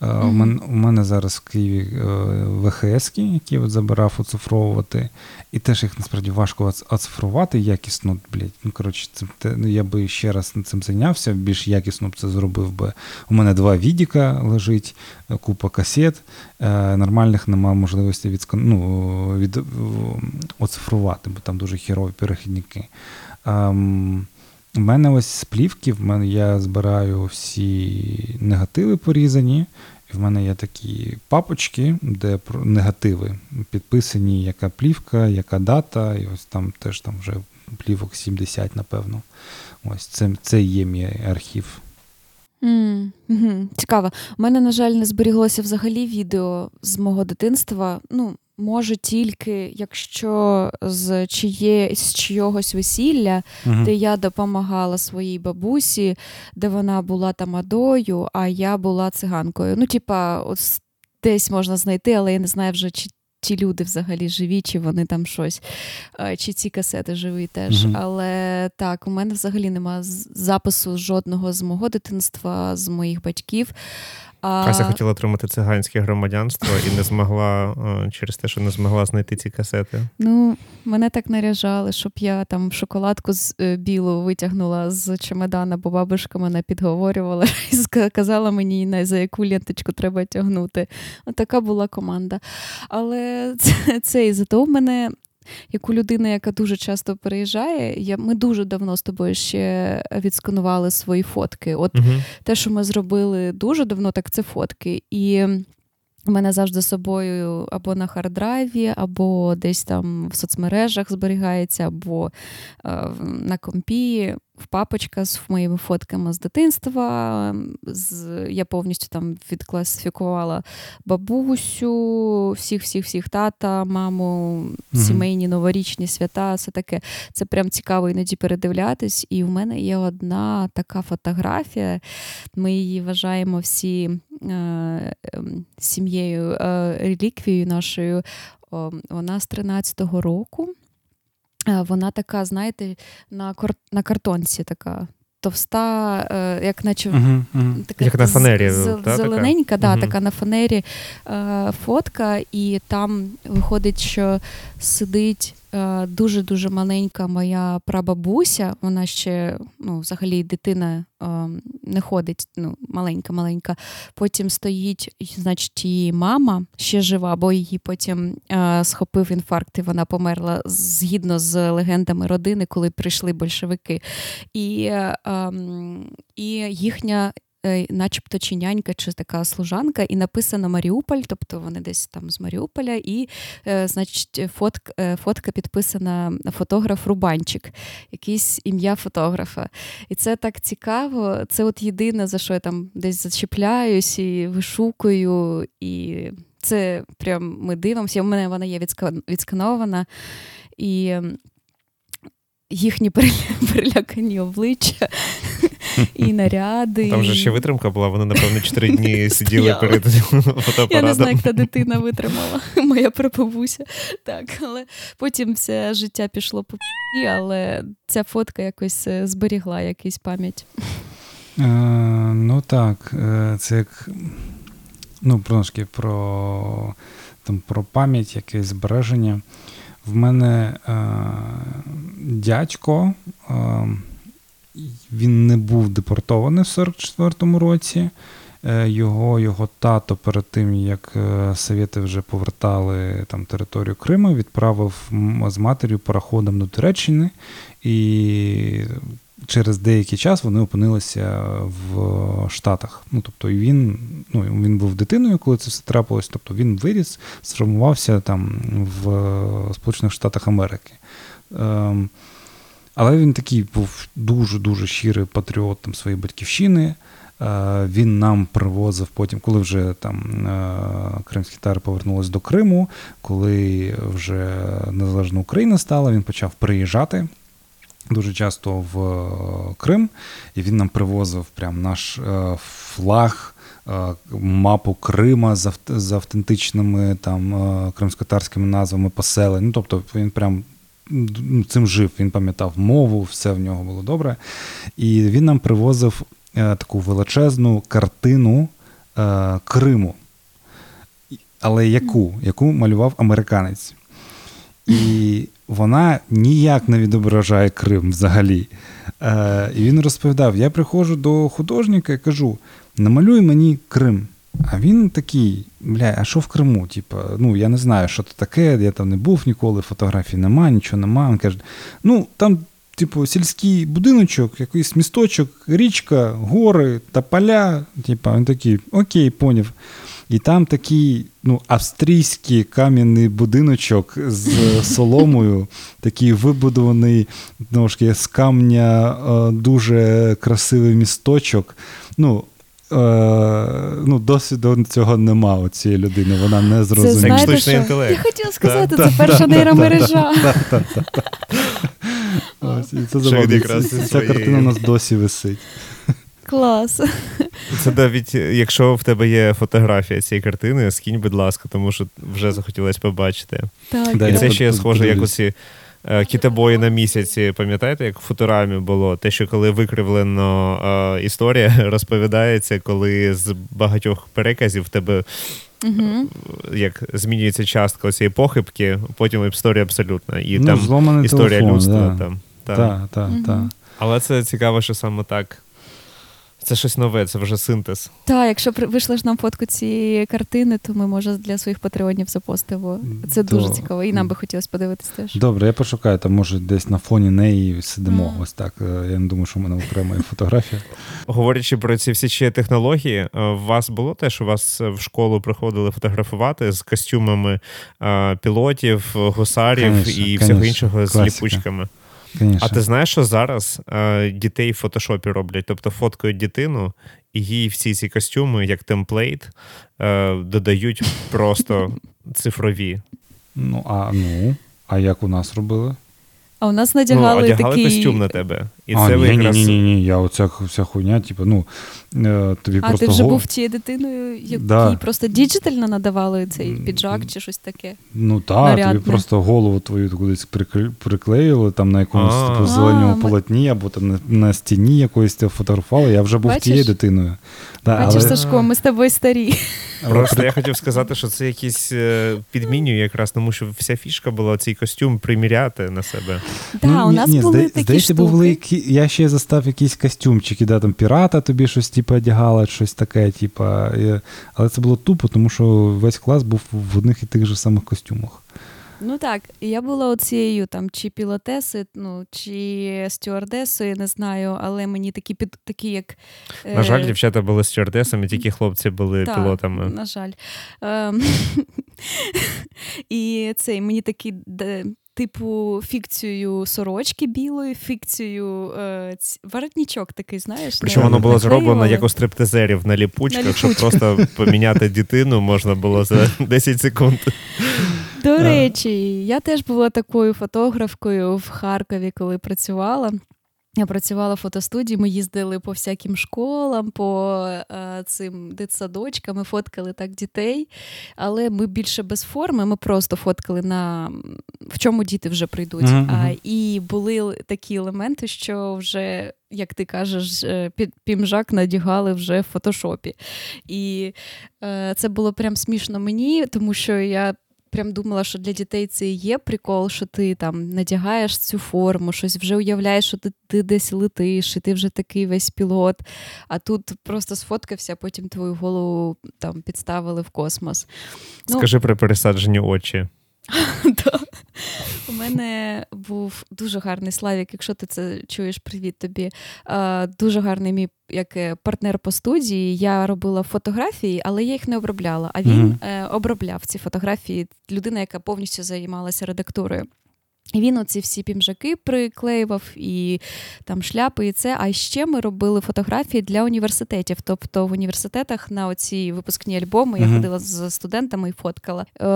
Mm-hmm. У, мене, у мене зараз в Києві е, ВХС, які от забирав оцифровувати, і теж їх насправді важко оцифрувати якісно. Блядь. Ну, коротше, це, ну, я би ще раз цим зайнявся, більш якісно б це зробив би. У мене два відіка лежить, е, купа касет. Нормальних немає можливості від, ну, від, оцифрувати, бо там дуже хірові перехідники. Ем, у мене ось з плівки, в мене я збираю всі негативи порізані, в мене є такі папочки, де негативи підписані, яка плівка, яка дата, і ось там теж там вже плівок 70, напевно. Ось це це є мій архів. Mm-hmm. Цікаво. У мене, на жаль, не зберіглося взагалі відео з мого дитинства. Ну, може тільки якщо з чиє, з чийогось весілля, uh де я допомагала своїй бабусі, де вона була тамадою, а я була циганкою. Ну, типа, ось десь можна знайти, але я не знаю вже, чи ті люди взагалі живі, чи вони там щось, чи ці касети живі теж. uh Але так, у мене взагалі немає запису жодного з мого дитинства, з моїх батьків. А... Кася хотіла отримати циганське громадянство і не змогла через те, що не змогла знайти ці касети. Ну, мене так наряжали, щоб я там шоколадку з е, білу витягнула з чемодана, бо бабушка мене підговорювала *laughs* і сказала мені, за яку ленточку треба тягнути. Отака була команда. Але *laughs* це, це і зато в мене як у людини, яка дуже часто переїжджає, я, ми дуже давно з тобою ще відсканували свої фотки. От угу. те, що ми зробили дуже давно, так це фотки. І у мене завжди з собою або на hard drive і, або десь там в соцмережах зберігається, або е, на компі папочка з моїми фотками з дитинства. З, Я повністю там відкласифікувала бабусю, всіх-всіх-всіх тата, маму, сімейні новорічні свята. Все таке. Це прям цікаво іноді передивлятись. І в мене є одна така фотографія. Ми її вважаємо всі е, ем, сім'єю е, реліквією нашою. Вона з 13-го року. Вона така, знаєте, на кор... на картонці така. Товста, е, як наче uh-huh, uh-huh. така як на фанері, з, та, зелененька, така? Да, uh-huh. така на фанері е, фотка, і там виходить, що сидить Е, дуже-дуже маленька моя прабабуся, вона ще ну, взагалі дитина е, не ходить, ну, маленька-маленька. Потім стоїть, значить, її мама ще жива, бо її потім е, схопив інфаркт, і вона померла згідно з легендами родини, коли прийшли большевики. І, ем, І їхня Е, начебто чи нянька, чи така служанка, і написано Маріуполь, тобто вони десь там з Маріуполя, і, е, значить, фотка, е, фотка підписана фотограф Рубанчик, якийсь ім'я фотографа. І це так цікаво. Це от єдине, за що я там десь зачіпляюсь і вишукую. і це прям ми дивимося. У мене вона є відсканована. І їхні *laughs* перелякані обличчя і наряди. Там же ще витримка була, вони, напевно, чотири дні *laughs* сиділи перед фотоапаратом. Я не знаю, як та дитина витримала, *laughs* моя прабабуся. Так, але потім все життя пішло по пі, але ця фотка якось е, зберігла якусь пам'ять. Е, ну так, е, це як ну, трошки про там, про пам'ять, якесь збереження. В мене е, дядько, е, він не був депортований в 44-му році. е, його його тато перед тим, як е, совєти вже повертали там територію Криму, відправив з матір'ю пароходом до Туреччини, і через деякий час вони опинилися в Штатах. Ну, тобто, він ну, він був дитиною, коли це все трапилось. Тобто він виріс, сформувався там в Сполучених Штатах Америки. Ем, але він такий був дуже-дуже щирий патріот там, своєї батьківщини. Е, він нам привозив потім, коли вже там е, кримські тари повернулись до Криму, коли вже незалежна Україна стала, він почав приїжджати дуже часто в е, Крим, і він нам привозив прям наш флаг. Мапу Крима з автентичними там кримськотарськими назвами поселень. Ну, тобто він прям Ну, цим жив. Він пам'ятав мову, все в нього було добре. І він нам привозив е, таку величезну картину е, Криму. Але яку? Яку малював американець. І вона ніяк не відображає Крим взагалі. Е, І він розповідав: я приходжу до художника і кажу: намалюй мені Крим. А він такий, бля, а що в Криму? Типа, ну я не знаю, що це таке, я там не був ніколи, фотографій нема, нічого нема. Він каже, ну там, типу, сільський будиночок, якийсь місточок, річка, гори та поля. Типа, він такий, окей, поняв. І там такий ну, австрійський кам'яний будиночок з *laughs* соломою, такий вибудований ножки, з камня е, дуже красивий місточок. Ну, Е, ну, досвіду цього нема у цієї людини, вона не зрозуміє. Це штучний інтелект. Я хотіла сказати, це перша нейромережа. Ця картина у нас досі висить. Клас. Це навіть, якщо в тебе є фотографія цієї картини, скинь, будь ласка, тому що вже захотілося побачити. Так. І це ще схоже, як оці Е, кітобої на місяці, пам'ятаєте, як в футурамі було? Те, що коли викривлено е, історія *laughs* розповідається, коли з багатьох переказів в тебе угу. як змінюється частка цієї похибки, потім історія абсолютна. І ну, там історія телефон, людства. Да. Там, та. Та, та, угу. Але це цікаво, що саме так. Це щось нове, це вже синтез. Так, якщо вийшлеш нам фотку цієї картини, то ми може для своїх патреонів запостимо. Це дуже цікаво, і нам би хотілося подивитися теж. Добре, я пошукаю, там може десь на фоні неї сидимо. Mm. Ось так. Е, я не думаю, що в мене окрема фотографія. Говорячи про ці всі ще технології, е, у вас було те, що вас в школу приходили фотографувати з костюмами е, пілотів, гусарів конечно, і всього іншого Класика. з ліпучками. Конечно. А ти знаєш, що зараз е, дітей в фотошопі роблять? Тобто фоткають дитину, і їй всі ці костюми, як темплейт, е, додають просто *laughs* цифрові. Ну, а ну, а як у нас робили? А у нас надягали ну, одягали такий... костюм на тебе. І а, це ні, якраз... ні, ні, ні, я оця вся хуйня, типу, ну, тобі а, просто... А ти вже був тією дитиною, якій да. просто діджитально надавали цей піджак чи щось таке? Ну так, тобі просто голову твою кудись приклеїли там на якомусь типу, зеленому полотні, або там на, на стіні якоїсь тебе фотографували. Я вже був Бачиш? тією дитиною. Да, Бачиш, але... Сашко, ми з тобою старі. Просто я хотів сказати, що це якийсь е, підмінює якраз, тому що вся фішка була цей костюм приміряти на себе. Да, ну, у нас ні, були зда, такі здається, штуки. були я ще застав якісь костюмчики, да, там пірата тобі щось типу, одягала, щось таке, типу, але це було тупо, тому що весь клас був в одних і тих же самих костюмах. Ну так, я була оцією там чи пілотеси, ну чи стюардесою, не знаю, але мені такі під такі, як. На жаль, е, дівчата були стюардесами, тільки хлопці були так, пілотами. На жаль. Ем, *laughs* і цей мені такий типу, фікцією сорочки білої, фікцію е, ці, воротничок такий, знаєш. Причому воно було зроблено як у стриптизерів на ліпучках, на щоб просто поміняти дитину можна було за *laughs* 10 секунд. До речі, я теж була такою фотографкою в Харкові, коли працювала. Я працювала в фотостудії, ми їздили по всяким школам, по е, цим дитсадочкам, ми фоткали так дітей, але ми більше без форми, ми просто фоткали на в чому діти вже прийдуть. Uh-huh. А, І були такі елементи, що вже, як ти кажеш, е, під пімжак надягали вже в фотошопі. І е, це було прям смішно мені, тому що я прям думала, що для дітей це і є прикол, що ти там надягаєш цю форму, щось вже уявляєш, що ти, ти десь летиш, і ти вже такий весь пілот. А тут просто сфоткався, а потім твою голову там підставили в космос. Ну, Скажи про пересаджені очі. *laughs* У мене був дуже гарний Славік, якщо ти це чуєш, привіт тобі. Дуже гарний мій як е, партнер по студії. Я робила фотографії, але я їх не обробляла. А він mm-hmm. обробляв ці фотографії. Людина, яка повністю займалася редактурою. Він оці всі пімжаки приклеював і там шляпи, і це. А ще ми робили фотографії для університетів. Тобто в університетах на оці випускні альбоми uh-huh. я ходила з студентами і фоткала. Е,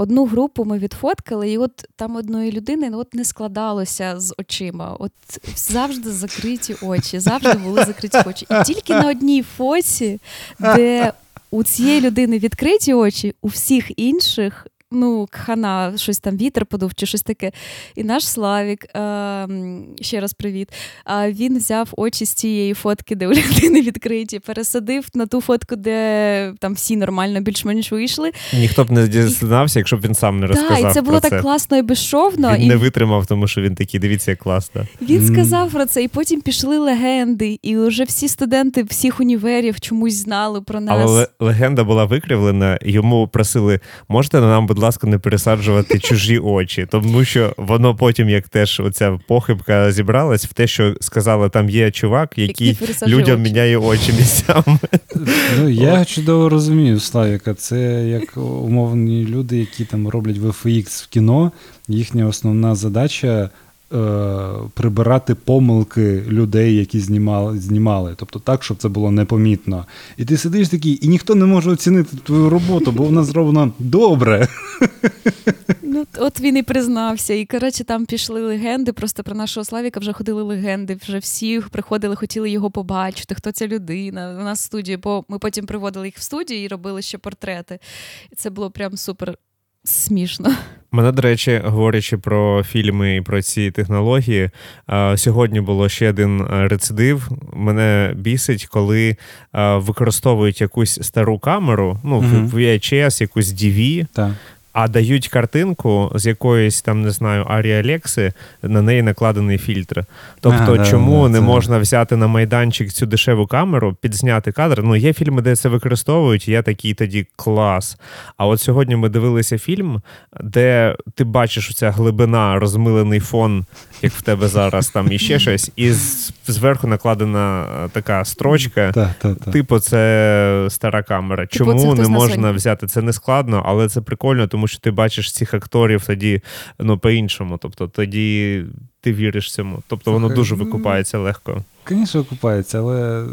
Одну групу ми відфоткали, і от там одної людини ну, от не складалося з очима. От завжди закриті очі, завжди були закриті очі. І тільки на одній фоці, де у цієї людини відкриті очі, у всіх інших ну, хана, щось там вітер подув чи щось таке. І наш Славік, е, ще раз привіт. А він взяв очі з тієї фотки, де у людини відкриті, пересадив на ту фотку, де там всі нормально більш-менш вийшли. Ніхто б не дізнався, якщо б він сам не розказав. Так, і це було про так класно і безшовно. Він і... не витримав, тому що він такий, дивіться, як класно. Він mm. сказав про це, і потім пішли легенди, і вже всі студенти всіх універів чомусь знали про нас. Але легенда була викривлена, йому просили, можете нам, будь ласка, не пересаджувати чужі очі, тому що воно потім, як теж оця похибка зібралась в те, що сказали, там є чувак, який людям очі. міняє очі місцями. Ну, Я чудово розумію, Славіка. Це як умовні люди, які там роблять VFX в кіно. Їхня основна задача прибирати помилки людей, які знімали, знімали. Тобто так, щоб це було непомітно. І ти сидиш такий, і ніхто не може оцінити твою роботу, бо вона зроблена добре. Ну, От він і признався. І коротше, там пішли легенди. Просто про нашого Славіка вже ходили легенди. Вже всі приходили, хотіли його побачити, хто ця людина. У нас в студії, бо ми потім приводили їх в студію і робили ще портрети. І це було прям супер смішно. Мене, до речі, говорячи про фільми і про ці технології, сьогодні було ще один рецидив. Мене бісить, коли використовують якусь стару камеру, ну, в VHS, якусь DV, так а дають картинку з якоїсь там, не знаю, Арі Алекси, на неї накладений фільтр. Тобто, а, чому да, не це... можна взяти на майданчик цю дешеву камеру, підзняти кадр? Ну, є фільми, де це використовують, я такий тоді клас. А от сьогодні ми дивилися фільм, де ти бачиш оця глибина, розмилений фон, як в тебе зараз, там і ще щось, і зверху накладена така строчка. Типу, це стара камера. Типу, чому не можна взяти? Це не складно, але це прикольно тому що ти бачиш цих акторів тоді ну, по-іншому. Тобто тоді ти віриш цьому. Тобто воно дуже ну, викупається легко. Звісно, викупається, але е,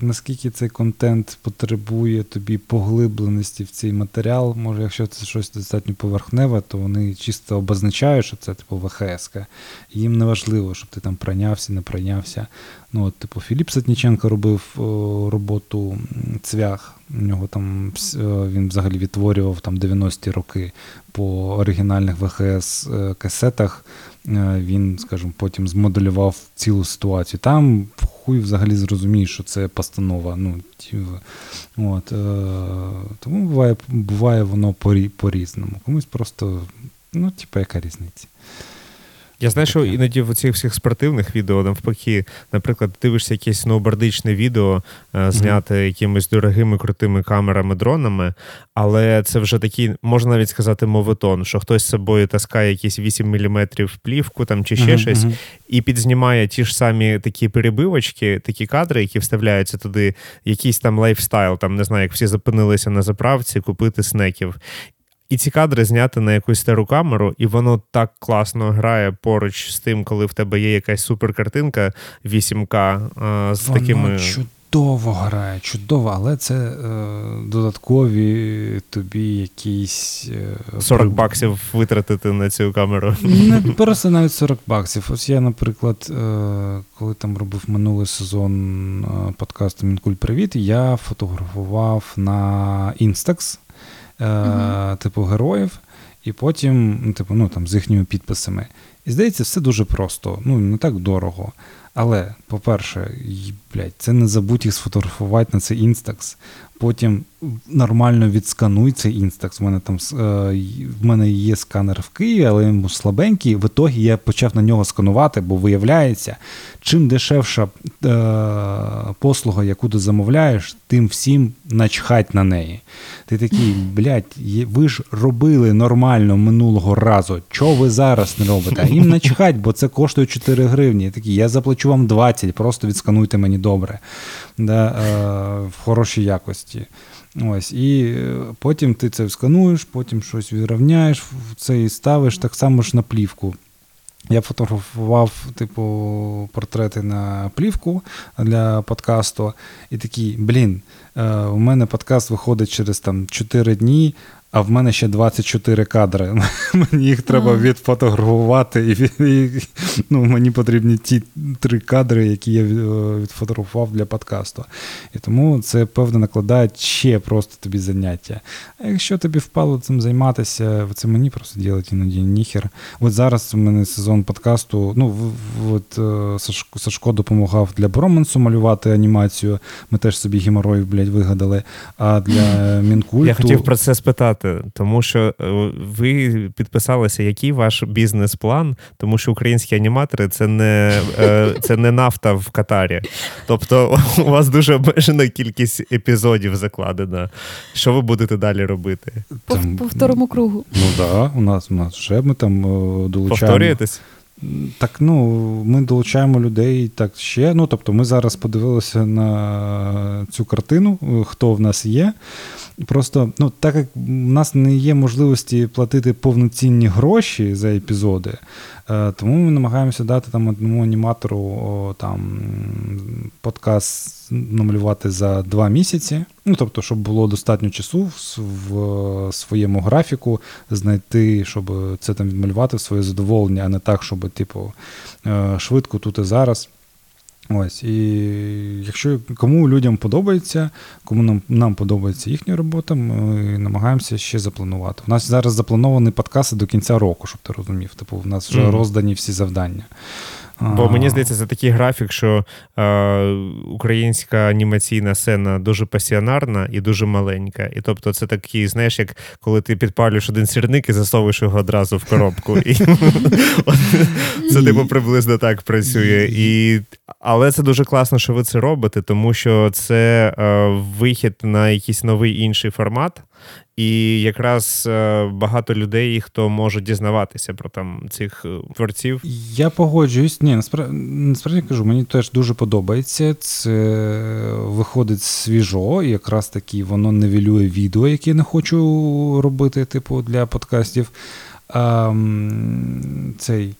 наскільки цей контент потребує тобі поглибленості в цей матеріал, може, якщо це щось достатньо поверхневе, то вони чисто обозначають, що це типу ВХС. Їм не важливо, щоб ти там пройнявся, не пройнявся. Ну, от, Типу, Філіп Сатніченко робив роботу цвях. У нього там е, він взагалі відтворював там 90-ті роки по оригінальних ВХС е, касетах. Е, він, скажімо, потім змоделював цілу ситуацію. Там хуй взагалі зрозуміє, що це постанова. Ну, от, Тому буває буває воно по-різному. Комусь просто, ну, типу, яка різниця. Я знаю, що іноді в цих всіх спортивних відео, навпаки, наприклад, дивишся якесь сноубордичне відео, е, зняте mm-hmm. якимись дорогими крутими камерами, дронами, але це вже такий, можна навіть сказати, моветон, що хтось з собою таскає якісь 8 мм плівку там чи ще mm-hmm. щось, і підзнімає ті ж самі такі перебивочки, такі кадри, які вставляються туди, якийсь там лайфстайл, там не знаю, як всі зупинилися на заправці, купити снеків. І ці кадри зняти на якусь стару камеру, і воно так класно грає поруч з тим, коли в тебе є якась суперкартинка 8К а, з воно такими. Чудово грає, чудово, але це е, додаткові тобі якісь. Е, 40 баксів витратити на цю камеру. Не *laughs* просто навіть 40 баксів. Ось я, наприклад, е, коли там робив минулий сезон е, подкасту Мінкуль Привіт, я фотографував на Instax е, типу героїв, і потім, ну, типу, ну там з їхніми підписами. І здається, все дуже просто, ну не так дорого. Але, по-перше, блядь, це не забудь їх сфотографувати на цей інстакс. потім нормально відскануй цей інстакс. У мене там е, в мене є сканер в Києві, але він слабенький. В ітогі я почав на нього сканувати, бо виявляється, чим дешевша е, послуга, яку ти замовляєш, тим всім начхать на неї. Ти такий, блядь, ви ж робили нормально минулого разу. Чого ви зараз не робите? А їм начхать, бо це коштує 4 гривні. Я такий, я заплачу вам 20, просто відскануйте мені добре. Да, е, В хорошій якості. Ось, І е, потім ти це скануєш, потім щось відрівняєш, це і ставиш так само ж на плівку. Я фотографував, типу, портрети на плівку для подкасту, і такий, блін, е, у мене подкаст виходить через там 4 дні, а в мене ще 24 кадри. *laughs* Мені їх треба mm. відфотографувати, і, і ну, мені потрібні ті три кадри, які я е, відфотографував для подкасту. І тому це певно накладає ще просто тобі заняття. А якщо тобі впало цим займатися, це мені просто ділить іноді ніхер. От зараз у мене сезон подкасту. Ну, от е, Сашко, Сашко допомагав для Бромансу малювати анімацію. Ми теж собі геморроїв, блядь, вигадали. А для *laughs* Мінкульту... Я хотів про це спитати сказати, тому що е, ви підписалися, який ваш бізнес-план, тому що українські аніматори це не е, це не нафта в Катарі. Тобто у вас дуже обмежена кількість епізодів закладена. Що ви будете далі робити? По, по второму кругу. Ну так, да, у нас у нас вже ми там е, долучаємо. Повторюєтесь? Так, ну ми долучаємо людей так ще. Ну тобто, ми зараз подивилися на цю картину, хто в нас є. Просто ну, так як в нас не є можливості платити повноцінні гроші за епізоди, тому ми намагаємося дати там одному аніматору там подкаст намалювати за два місяці. Ну, тобто, щоб було достатньо часу в своєму графіку знайти, щоб це там відмалювати в своє задоволення, а не так, щоб, типу, е, швидко тут і зараз. Ось, і якщо кому людям подобається, кому нам нам подобається їхня робота, ми намагаємося ще запланувати. У нас зараз заплановані подкасти до кінця року, щоб ти розумів. Типу, в нас вже mm. роздані всі завдання. Бо мені здається, це такий графік, що е, українська анімаційна сцена дуже пасіонарна і дуже маленька. І тобто, це такий, знаєш, як коли ти підпалюєш один сірник і засовуєш його одразу в коробку. І *laughs* Це типу приблизно так працює. І, Але це дуже класно, що ви це робите, тому що це е, вихід на якийсь новий інший формат. І якраз е, багато людей, хто може дізнаватися про там цих е, творців. Я погоджуюсь. Ні, насправді, насправді кажу, мені теж дуже подобається. Це виходить свіжо, і якраз таки воно невілює відео, яке не хочу робити, типу, для подкастів. А, цей.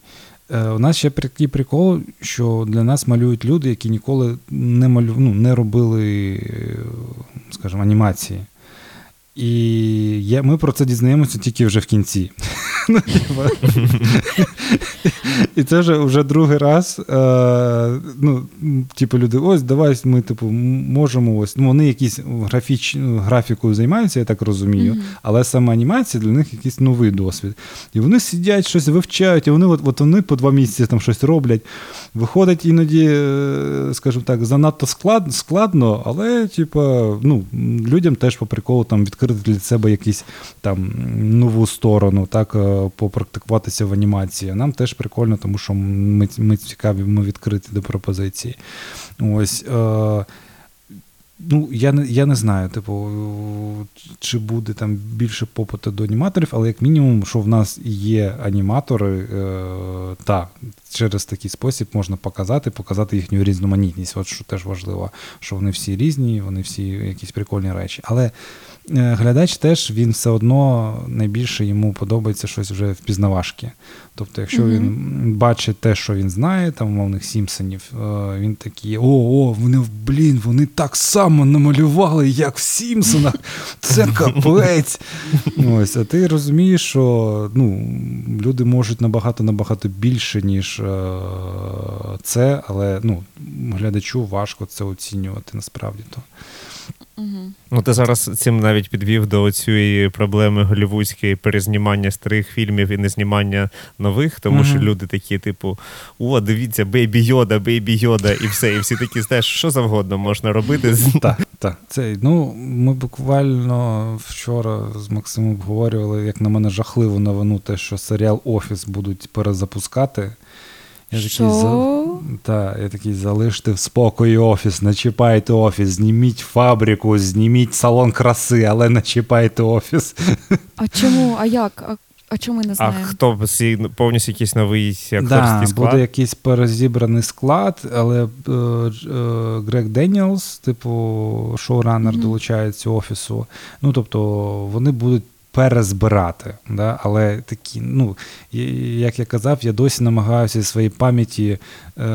Е, у нас ще такий прикол, що для нас малюють люди, які ніколи не малю, ну, не робили, скажімо, анімації. І я, ми про це дізнаємося тільки вже в кінці. *laughs* Ну, і це вже вже другий раз. Е, ну, Типу, люди, ось давай ми типу, можемо ось. Ну, Вони якісь графіч, графікою займаються, я так розумію, mm-hmm. але саме анімація для них якийсь новий досвід. І вони сидять, щось вивчають, і вони от, от вони по два місяці там щось роблять. Виходить іноді, е, скажімо так, занадто склад, складно, але типу, ну, людям теж по приколу там відкрити для себе якусь там нову сторону, так, е, попрактикуватися в анімації. Нам теж прикольно, тому що ми ми цікаві, ми відкриті до пропозиції. Ось. Е, Ну, я не я не знаю, типу, чи буде там більше попиту до аніматорів, але як мінімум, що в нас є аніматори, е, та через такий спосіб можна показати, показати їхню різноманітність. От що теж важливо, що вони всі різні, вони всі якісь прикольні речі. Але глядач теж він все одно найбільше йому подобається щось вже впізнавашки. Тобто, якщо mm-hmm. він бачить те, що він знає, там умовних Сімпсонів, е, він такий: о, о, вони блін, вони так само намалювали, як в Сімпсонах. Це капець. Ось, А ти розумієш, що ну, люди можуть набагато набагато більше, ніж е, це, але ну, глядачу важко це оцінювати насправді. то. Угу. Ну, ти зараз цим навіть підвів до цієї проблеми голівудської перезнімання старих фільмів і незнімання нових, тому що люди такі, типу, о, дивіться, бейбі Йода, бейбі Йода, і все. І всі такі, знаєш, що завгодно можна робити. Так, так. Це, ну, ми буквально вчора з Максимом обговорювали, як на мене, жахливу новину, те, що серіал Офіс будуть перезапускати. Я такий, за... Що? та, я такий, залиште в спокої офіс, не чіпайте офіс, зніміть фабрику, зніміть салон краси, але не чіпайте офіс. А чому? А як? А, а чому ми не А хто повністю якийсь новий акторський Да, склад? буде якийсь перезібраний склад, але е, е, Грег Деніелс, типу, шоуранер, Мгм. долучається офісу. Ну, тобто, вони будуть перезбирати. Да? Але такі, ну, як я казав, я досі намагаюся зі своєї пам'яті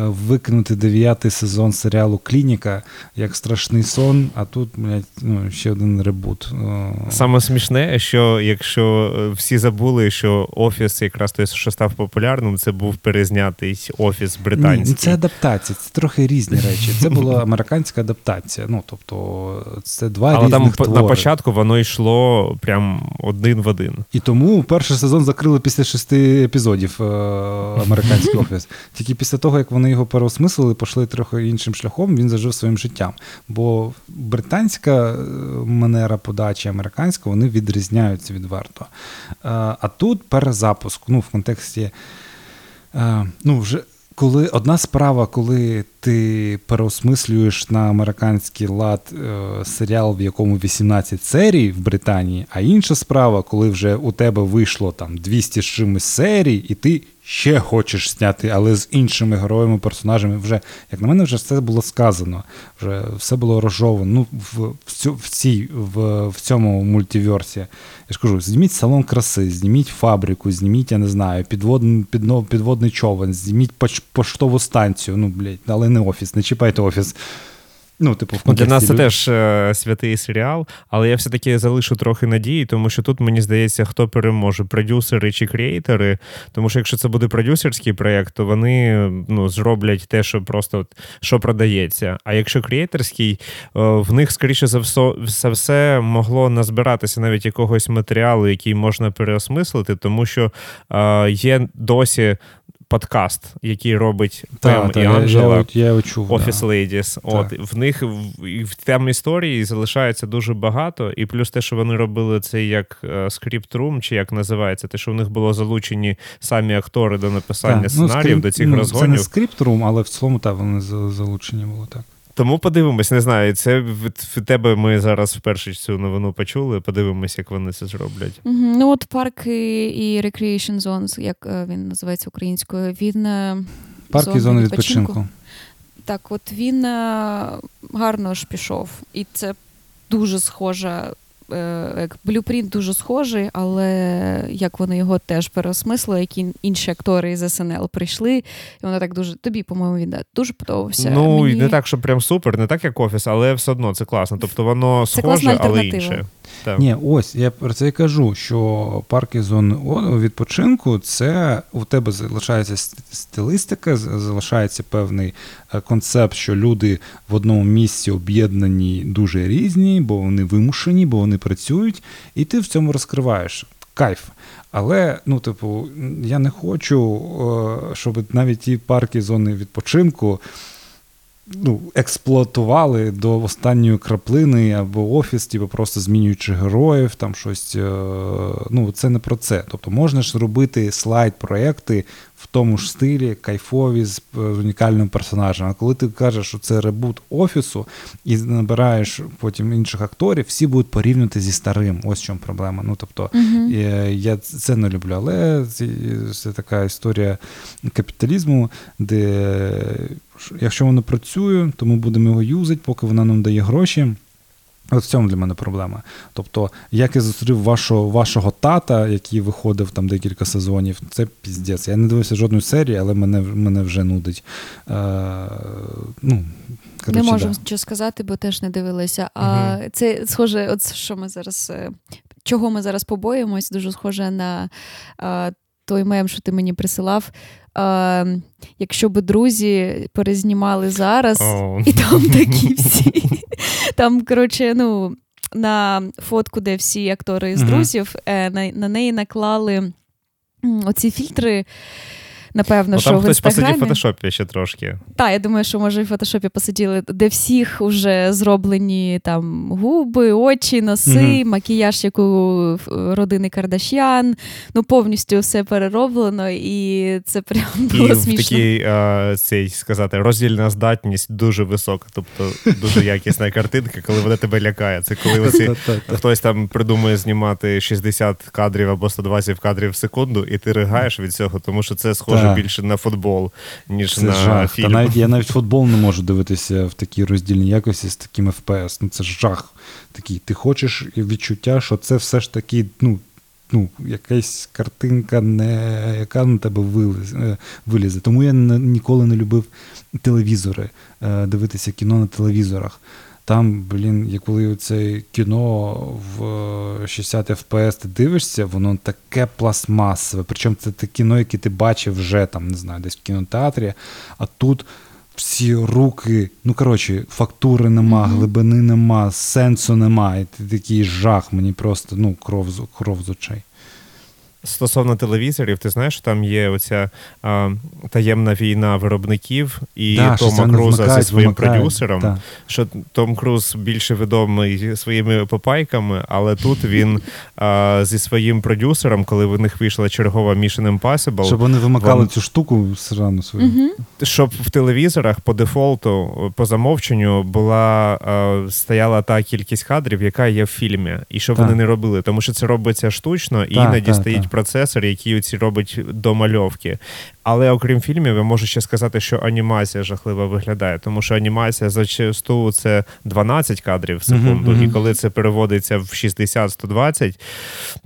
викинути дев'ятий сезон серіалу Клініка як страшний сон, а тут, блядь, ну, ще один ребут. Е, Саме смішне, що якщо е, всі забули, що офіс, якраз той, що став популярним, це був перезнятий офіс Ні, британський. ну, це адаптація, це трохи різні речі. Це була *laughs* американська адаптація. Ну, тобто, це два Але різних там твори. на початку воно йшло прям один в один. І тому перший сезон закрили після шести епізодів е- американський офіс. Тільки після того, як вони його переосмислили, пішли трохи іншим шляхом, він зажив своїм життям. Бо британська е, манера подачі, американська, вони відрізняються відверто. Е, а тут перезапуск. Ну, в контексті. Е, ну, вже коли одна справа, коли ти переосмислюєш на американський лад е, серіал, в якому 18 серій в Британії, а інша справа, коли вже у тебе вийшло там 200 з чимось серій, і ти ще хочеш зняти, але з іншими героями, персонажами, вже, як на мене, вже все було сказано, вже все було розжовано. Ну, в, в, в, цій, в, в цьому мультиверсі. Я ж кажу, зніміть салон краси, зніміть фабрику, зніміть, я не знаю, підводний, підно, підводний човен, зніміть поч, поштову станцію. Ну, блядь, але не офіс, не чіпайте офіс. Ну, типу, в для нас це лю- теж е, святий серіал, але я все-таки залишу трохи надії, тому що тут мені здається, хто переможе: продюсери чи креатори. Тому що якщо це буде продюсерський проєкт, то вони ну, зроблять те, що просто от, що продається. А якщо креаторський, е, в них, скоріше за все, за все могло назбиратися навіть якогось матеріалу, який можна переосмислити, тому що е, є досі. Подкаст, який робить Та, Пем та, і я, Анджела. я, я я чув. Office да. Ladies. От в них в, в там історії залишається дуже багато, і плюс те, що вони робили це як е, скрипт-рум, чи як називається, те, що в них було залучені самі актори до написання Та, сценаріїв, скрип... до цих ну, розгонів. Це не скрипт-рум, але в цілому та вони залучені було так. Тому подивимось, не знаю. Це від, тебе ми зараз вперше цю новину почули. Подивимось, як вони це зроблять. Угу. Ну, от парки і Recreation Zones, як е, він називається українською, він. Парк Парки і зони відпочинку. Так, от він е, гарно ж пішов. І це дуже схоже, е, як блюпринт дуже схожий, але як вони його теж переосмислили, які інші актори із СНЛ прийшли, і воно так дуже. Тобі, по-моєму, він дуже подобався. Ну, Мені... не так, що прям супер, не так, як офіс, але все одно це класно. Тобто воно Це схоже, але інше. Так. Ні, ось я про це і кажу, що парки зони відпочинку це у тебе залишається ст- стилістика, залишається певний е, концепт, що люди в одному місці об'єднані дуже різні, бо вони вимушені, бо вони працюють, і ти в цьому розкриваєш. Кайф. Але, ну, типу, я не хочу, е, щоб навіть ті парки зони відпочинку ну, експлуатували до останньої краплини або офіс, типу, просто змінюючи героїв, там щось. е, Ну, це не про це. Тобто можна ж робити слайд-проекти в тому ж стилі, кайфові з е, унікальним персонажем. А коли ти кажеш, що це ребут офісу, і набираєш потім інших акторів, всі будуть порівнювати зі старим. Ось в чому проблема. Ну, тобто. Е, Я це не люблю, але це, це така історія капіталізму, де якщо воно працює, то ми будемо його юзати, поки воно нам дає гроші. От в цьому для мене проблема. Тобто, як я зустрів вашого, вашого тата, який виходив там декілька сезонів, це піздець. Я не дивився жодної серії, але мене, мене вже нудить. Е, ну, Не коротше, можемо да. нічого сказати, бо теж не дивилися. А Мгм. це схоже, от що ми зараз. е, Чого ми зараз побоїмось, дуже схоже на а, той мем, що ти мені присилав. Е, Якщо б друзі перезнімали зараз, oh. і там такі всі. Там, коротше, ну, на фотку, де всі актори з друзів, е, на, на неї наклали оці фільтри. Напевно, Ну, що там в хтось посидів в фотошопі ще трошки. Так, я думаю, що може в фотошопі посиділи, де всіх вже зроблені там губи, очі, носи, Мгм. макіяж, як у родини Кардашян. Ну, повністю все перероблено, і це прям було І в смішно. такій а, цей сказати роздільна здатність дуже висока, тобто дуже якісна картинка, коли вона тебе лякає. Це коли оці хтось там придумує знімати 60 кадрів або 120 кадрів в секунду, і ти ригаєш від цього, тому що це схоже Так. більше на футбол, ніж Це на жах. фільм. Та навіть я навіть футбол не можу дивитися в такій роздільній якості з таким FPS. Ну це жах. Такий. Ти хочеш відчуття, що це все ж таки, ну. Ну, якась картинка, не, яка на тебе вилізе, е. Тому я ніколи не любив телевізори, е, дивитися кіно на телевізорах. Там, блін, як коли це кіно в е, 60 FPS ти дивишся, воно таке пластмасове. Причому це те кіно, яке ти бачив вже там, не знаю, десь в кінотеатрі, а тут всі руки, ну коротше, фактури нема, Мгм. глибини нема, сенсу нема. І ти такий жах, мені просто ну, кров, кров з очей. Стосовно телевізорів, ти знаєш, що там є оця а, таємна війна виробників і Да, Тома Круза зі своїм вимикають. продюсером. Так. Що Том Круз більше відомий своїми попайками, але тут він а, зі своїм продюсером, коли в них вийшла чергова Mission Impossible, Щоб вони вимикали Вон- цю штуку срану свою. Угу. щоб в телевізорах по дефолту, по замовченню, була е, стояла та кількість кадрів, яка є в фільмі, і щоб Так. вони не робили, тому що це робиться штучно, і Так, іноді так, стоїть так. Процесор, який ці робить домальовки. Але окрім фільмів, я можу ще сказати, що анімація жахливо виглядає, тому що анімація зачасту це 12 кадрів в секунду, мгм. і коли це переводиться в 60-120,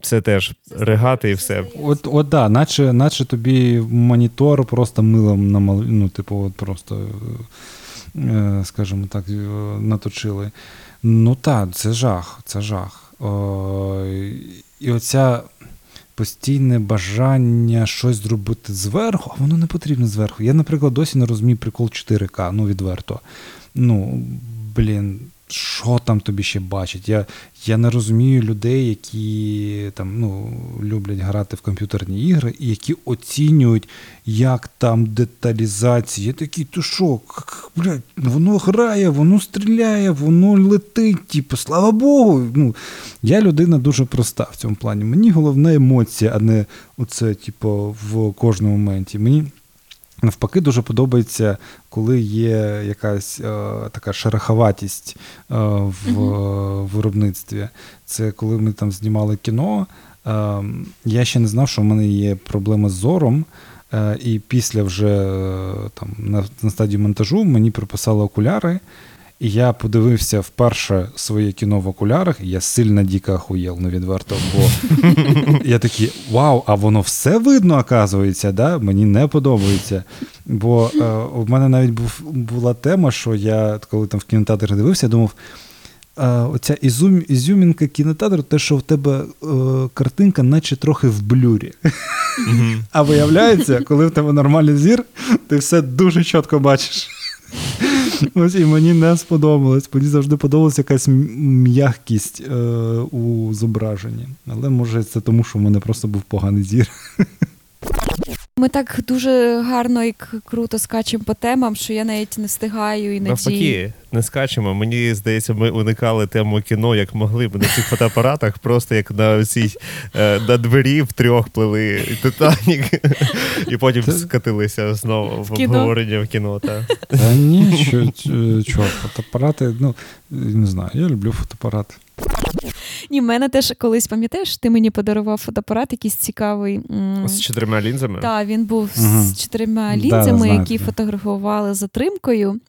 це теж ригати і все. От, от да, наче, наче тобі монітор просто милом намал... ну, типу, от просто, е, скажімо так, е, наточили. Ну так, це жах, це жах. О, і оця постійне бажання щось зробити зверху, а воно не потрібно зверху. Я, наприклад, досі не розумію прикол 4К, ну відверто. Ну, блін, що там тобі ще бачить? Я, я не розумію людей, які там, ну, люблять грати в комп'ютерні ігри і які оцінюють, як там деталізація. Я такий, то що, блядь, воно грає, воно стріляє, воно летить. Типу, слава Богу. Ну, я людина дуже проста в цьому плані. Мені головна емоція, а не оце, типу, в кожному моменті. Мені навпаки дуже подобається, коли є якась е, така шероховатість е, в угу. виробництві. Це коли ми там знімали кіно. Е, я ще не знав, що в мене є проблема з зором. Е, і після вже е, там на, на стадії монтажу мені приписали окуляри. І я подивився вперше своє кіно в окулярах, і я сильно дико охуєл, ну відверто, бо *laughs* я такий, вау, а воно все видно, оказується, да? мені не подобається. Бо е, у мене навіть був, була тема, що я, коли там в кінотеатрі дивився, я думав, е, оця ізюм, ізюмінка кінотеатру, те, що в тебе е, картинка, наче трохи в блюрі. А виявляється, коли в тебе нормальний зір, ти все дуже чітко бачиш. *laughs* Ось і мені не сподобалось. Мені завжди подобалася якась м'якість е, у зображенні. Але може це тому, що в мене просто був поганий зір. *laughs* Ми так дуже гарно і круто скачемо по темам, що я навіть не встигаю іноді. Навпаки, не скачемо. Мені здається, ми уникали тему кіно, як могли б на цих фотоапаратах, просто як на цій е, на двері в трьох плили Титанік, і потім скатилися знову в обговорення в кіно. Та. Та ні, що, ч- чувак, фотоапарати, ну не знаю, я люблю фотоапарати. Ні, в мене теж колись пам'ятаєш, ти мені подарував фотоапарат, якийсь цікавий. З чотирма лінзами. Так, він був Мгм. з чотирма лінзами, знаю які фотографували затримкою.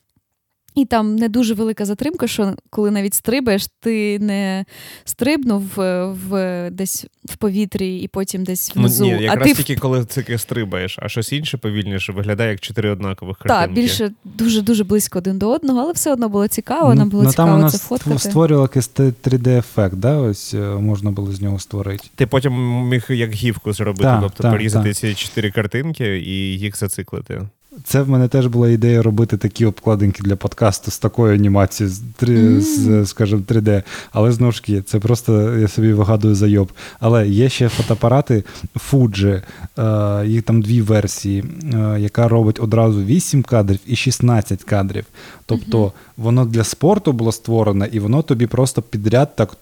І там не дуже велика затримка, що коли навіть стрибаєш, ти не стрибнув в, в десь в повітрі і потім десь Ну, внизу. ні, а якраз ти тільки коли таки стрибаєш, а щось інше повільніше виглядає як чотири однакових Так, більше дуже дуже близько один до одного, але все одно було цікаво. Нам було ну, цікаво там вона це фоткати. створювала якийсь 3D-ефект, да? ось е, можна було з нього створити. Ти потім міг як гівку зробити, Так, тобто так, порізати так. ці чотири картинки і їх зациклити. Це в мене теж була ідея робити такі обкладинки для подкасту з такою анімацією, з, три, Мгм. з скажімо, 3D. Але знову ж таки, це просто я собі вигадую зайоб. Але є ще фотоапарати Fuji, е, їх там дві версії, е, яка робить одразу 8 кадрів і 16 кадрів. Тобто Мгм. воно для спорту було створено, і воно тобі просто підряд так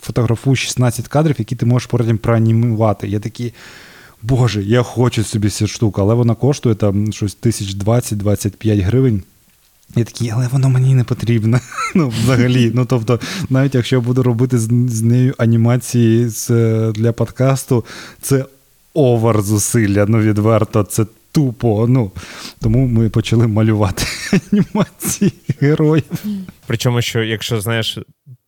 фотографує 16 кадрів, які ти можеш потім проанімувати. Я такий. Боже, я хочу собі цю штуку, але вона коштує там щось 1020-25 гривень. Я такий, але воно мені не потрібно. *laughs* Ну, взагалі. Ну, тобто, навіть якщо я буду робити з, з нею анімації з, для подкасту, це овер зусилля, ну відверто, це тупо. Ну, тому ми почали малювати *laughs* анімації героїв. Причому, що якщо знаєш,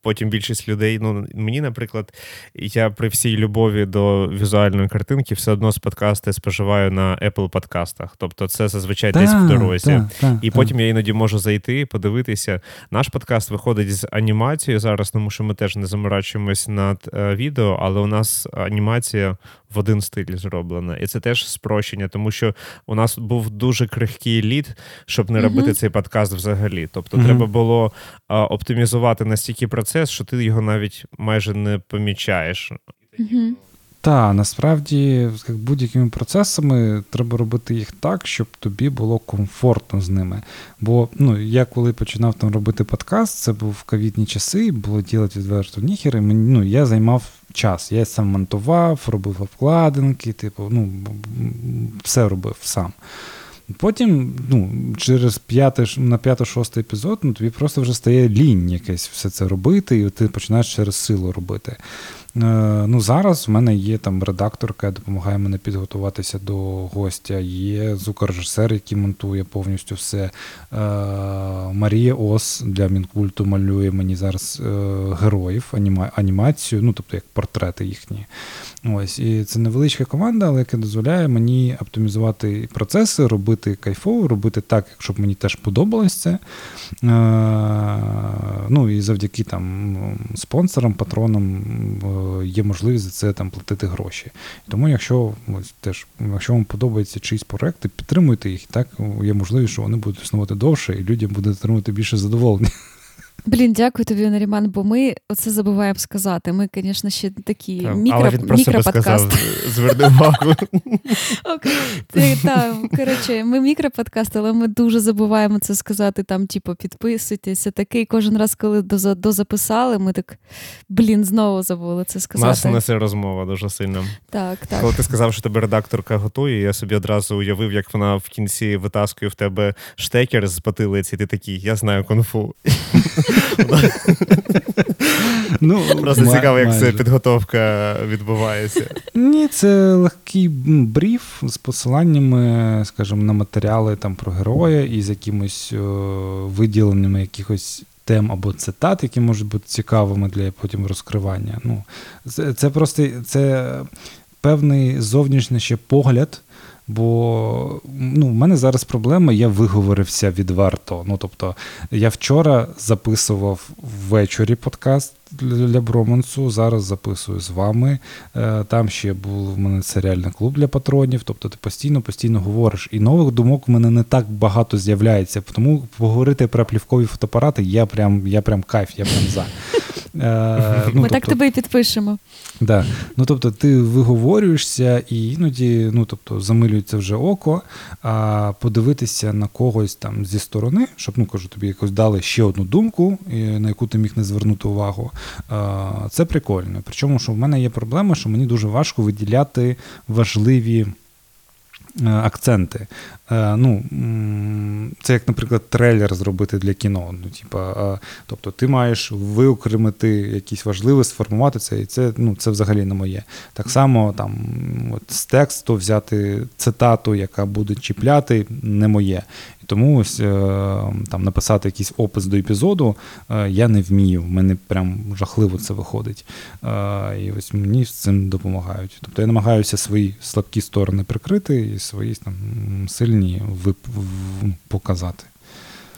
потім більшість людей, ну мені, наприклад, я при всій любові до візуальної картинки все одно з подкасти споживаю на Apple подкастах. Тобто це зазвичай десь в дорозі. та, та, І та. потім я іноді можу зайти, подивитися. Наш подкаст виходить з анімацією зараз, тому що ми теж не заморачуємось над е, відео, але у нас анімація в один стиль зроблена. І це теж спрощення, тому що у нас був дуже крихкий лід, щоб не робити цей подкаст взагалі. Тобто, Мгм. треба було а, оптимізувати настільки процес, що ти його навіть майже не помічаєш. Мгм. Так, насправді, як будь-якими процесами треба робити їх так, щоб тобі було комфортно з ними. Бо ну, я коли починав там робити подкаст, це був ковідні часи, було ділити відверто ніхер, і мені, ну, я займав час. Я сам монтував, робив обкладинки, типу, ну, все робив сам. Потім, ну, через п'яте, на п'ятий-шостий епізод, ну, тобі просто вже стає лінь якесь все це робити, і ти починаєш через силу робити. Е, ну, зараз в мене є там редакторка, яка допомагає мене підготуватися до гостя. Є звукорежисер, який монтує повністю все. Е, Марія Ос для Мінкульту малює мені зараз е, героїв, аніма, анімацію, ну тобто як портрети їхні. Ось, і це невеличка команда, але яка дозволяє мені оптимізувати процеси, робити кайфово, робити так, щоб мені теж подобалось це. Ну і завдяки там спонсорам, патронам є можливість за це там платити гроші. Тому, якщо ось теж, якщо вам подобаються чиїсь проекти, підтримуйте їх, так є можливість, що вони будуть існувати довше, і людям буде отримувати більше задоволення. Блін, дякую тобі, Наріман, бо ми оце забуваємо сказати. Ми, звісно, ще такі Там, мікро, Але він мікроподкаст. зверни увагу. *laughs* Окей. Коротше, ми мікроподкаст, але ми дуже забуваємо це сказати. Там, типу, підписуйтеся. Такий кожен раз, коли доза- дозаписали, ми так блін, знову забули це сказати. Нас несе розмова дуже сильно. Так, так. Коли ти сказав, що тебе редакторка готує, я собі одразу уявив, як вона в кінці витаскує в тебе штекер з потилиці, ти такий, я знаю кунг-фу. *laughs* Ну, Просто ма- цікаво, як це підготовка відбувається. Ні, це легкий м, бриф з посиланнями, скажімо, на матеріали там про героя і з якимось е, виділеннями якихось тем або цитат, які можуть бути цікавими для потім розкривання. Ну, це, це просто це певний зовнішній ще погляд. Бо ну, в мене зараз проблема, я виговорився відверто. Ну, тобто, я вчора записував ввечері подкаст для, Бромансу, зараз записую з вами. Е, Там ще був в мене серіальний клуб для патронів. Тобто ти постійно, постійно говориш. І нових думок в мене не так багато з'являється. Тому поговорити про плівкові фотоапарати я прям, я прям кайф, я прям за. Е, *laughs* ну, Ми так тобто- тебе і підпишемо. Да. Ну, тобто, ти виговорюєшся, і іноді ну, тобто, замилюється вже око, а подивитися на когось там зі сторони, щоб ну, кажу, тобі якось дали ще одну думку, на яку ти міг не звернути увагу. А, Це прикольно. Причому, що в мене є проблема, що мені дуже важко виділяти важливі. е, Акценти. Е, Ну, це як, наприклад, трейлер зробити для кіно. Ну, типа, е, тобто ти маєш виокремити якісь важливе, сформувати це, і це, ну, це взагалі не моє. Так само там, от, з тексту взяти цитату, яка буде чіпляти, не моє. І Тому ось там написати якийсь опис до епізоду я не вмію. В мене прям жахливо це виходить. І ось мені з цим допомагають. Тобто я намагаюся свої слабкі сторони прикрити і свої там сильні вип... показати.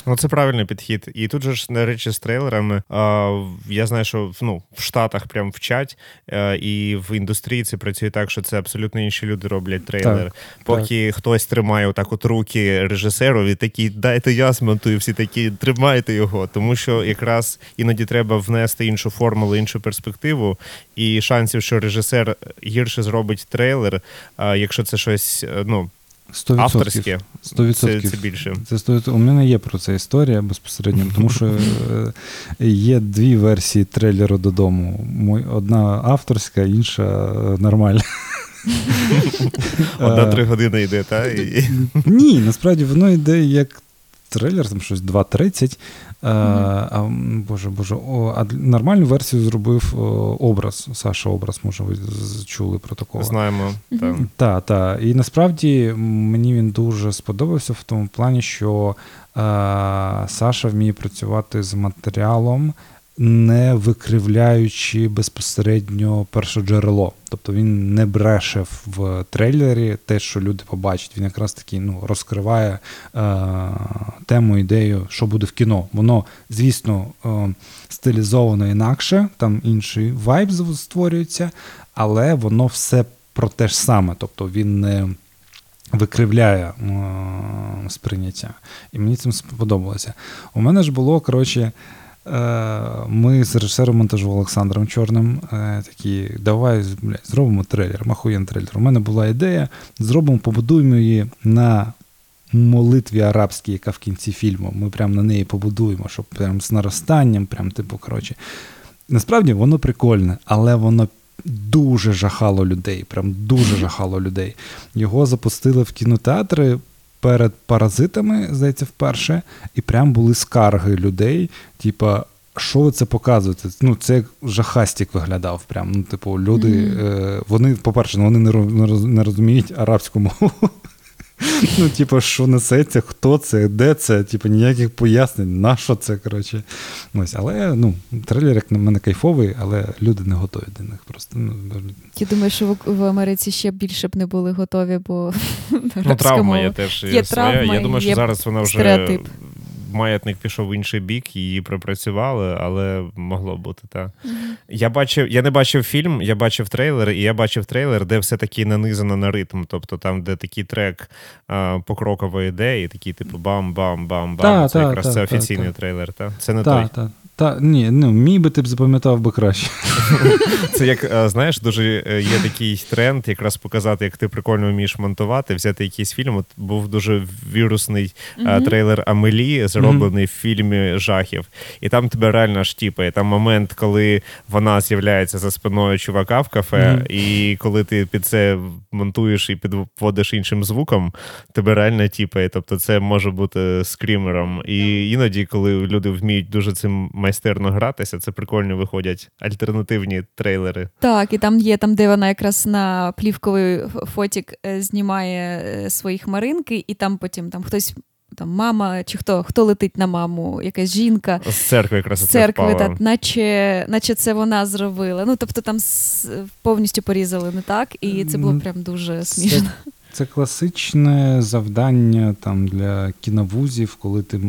Ну, це правильний підхід. І тут же ж, на речі, з трейлерами. А, Я знаю, що ну, в Штатах прям вчать, а, е, і в індустрії це працює так, що це абсолютно інші люди роблять трейлер. Так, Поки так. хтось тримає отак от руки режисеру, і такий, дайте я змонтую, всі такі, тримайте його. Тому що якраз іноді треба внести іншу формулу, іншу перспективу. І шансів, що режисер гірше зробить трейлер, а, якщо це щось, е, ну. 100%. Авторське 100%. Це, це більше. Це 100%. У мене є про це історія безпосередньо, тому що е, є дві версії трейлеру додому. Одна авторська, інша нормальна. Одна три години йде, так? Ні, насправді воно йде як трейлер, там щось 2.30. Mm-hmm. А, Боже, боже, о, а нормальну версію зробив о, образ. Саша образ, може, ви чули про такого. Знаємо. Так, так. Та. І насправді мені він дуже сподобався в тому плані, що а, Саша вміє працювати з матеріалом не викривляючи безпосередньо перше джерело. Тобто він не бреше в трейлері те, що люди побачать. Він якраз таки ну, розкриває е, тему, ідею, що буде в кіно. Воно, звісно, е, стилізовано інакше, там інший вайб створюється, але воно все про те ж саме. Тобто він не викривляє е, сприйняття. І мені цим сподобалося. У мене ж було, коротше. Е, ми з режисером монтажу Олександром Чорним е, такі, давай блядь, зробимо трейлер, махуєн трейлер. У мене була ідея, зробимо, побудуємо її на молитві арабській, яка в кінці фільму. Ми прямо на неї побудуємо, щоб прям з наростанням, прям, типу, коротше. Насправді воно прикольне, але воно дуже жахало людей. Прям дуже жахало людей. Його запустили в кінотеатри перед паразитами, здається, вперше, і прям були скарги людей, типа. Що ви це показуєте? Ну, це як жахастік виглядав. Прям. Ну, типу, люди, mm-hmm. е, вони, по-перше, вони не не розуміють арабську мову. Ну, типу, що несеться, хто це, де це, типу, ніяких пояснень, на що це, коротше. Ось, Але ну, трейлер, як на мене, кайфовий, але люди не готові до них. просто. Ну, Я думаю, що в, в Америці ще більше б не були готові, бо *laughs* ну, травма є теж є, є травма, Я думаю, що зараз вона вже стереотип маятник пішов в інший бік, її пропрацювали, але могло бути так. Mm-hmm. Я бачив, я не бачив фільм, я бачив трейлер, і я бачив трейлер, де все таки нанизано на ритм. Тобто там, де такий трек а, йде, і такий, типу, бам-бам-бам-бам. Та, це та, якраз та, це офіційний трейлер, так? Це не той. Та ні, ну мій би ти б запам'ятав би краще. *laughs* Це як е, знаєш, дуже е, є такий тренд, якраз показати, як ти прикольно вмієш монтувати, взяти якийсь фільм. От Був дуже вірусний mm-hmm. трейлер Амелі, зроблений mm-hmm. в фільмі жахів. І там тебе реально штіпає. Там момент, коли вона з'являється за спиною чувака в кафе, mm-hmm. і коли ти під це монтуєш і підводиш іншим звуком, тебе реально тіпає. Тобто це може бути скрімером. І іноді, коли люди вміють дуже цим майстерно гратися. Це прикольно виходять альтернативні трейлери. Так, і там є там, де вона якраз на плівковий фотік е, знімає е, свої хмаринки, і там потім там хтось. Там мама чи хто хто летить на маму, якась жінка з церкви якраз з церкви, та, наче наче це вона зробила. Ну тобто там повністю порізали не так, і це було прям дуже смішно. Це, це класичне завдання там для кіновузів, коли ти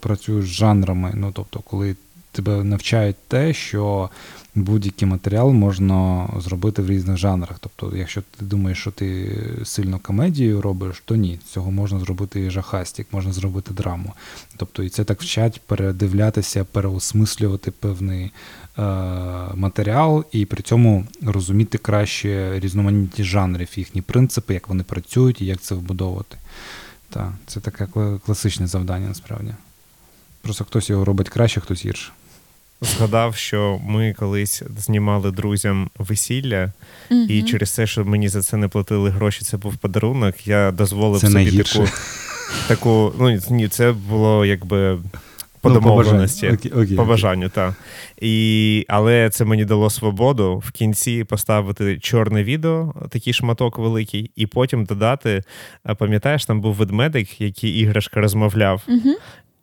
працюєш з жанрами. Ну тобто, коли тебе навчають те, що будь-який матеріал можна зробити в різних жанрах. Тобто, якщо ти думаєш, що ти сильно комедію робиш, то ні, цього можна зробити і жахастік, можна зробити драму. Тобто, і це так вчать передивлятися, переосмислювати певний е, матеріал і при цьому розуміти краще різноманітні жанрів, їхні принципи, як вони працюють і як це вбудовувати. Так, це таке класичне завдання насправді. Просто хтось його робить краще, хтось гірше згадав, що ми колись знімали друзям весілля, mm-hmm. і через те, що мені за це не платили гроші, це був подарунок. Я дозволив це собі таку. Таку, ну ні, це було якби по Ну, домовленості. По бажанню, так. І, але це мені дало свободу в кінці поставити чорне відео, такий шматок великий, і потім додати. Пам'ятаєш, там був ведмедик, який іграшка розмовляв. Угу.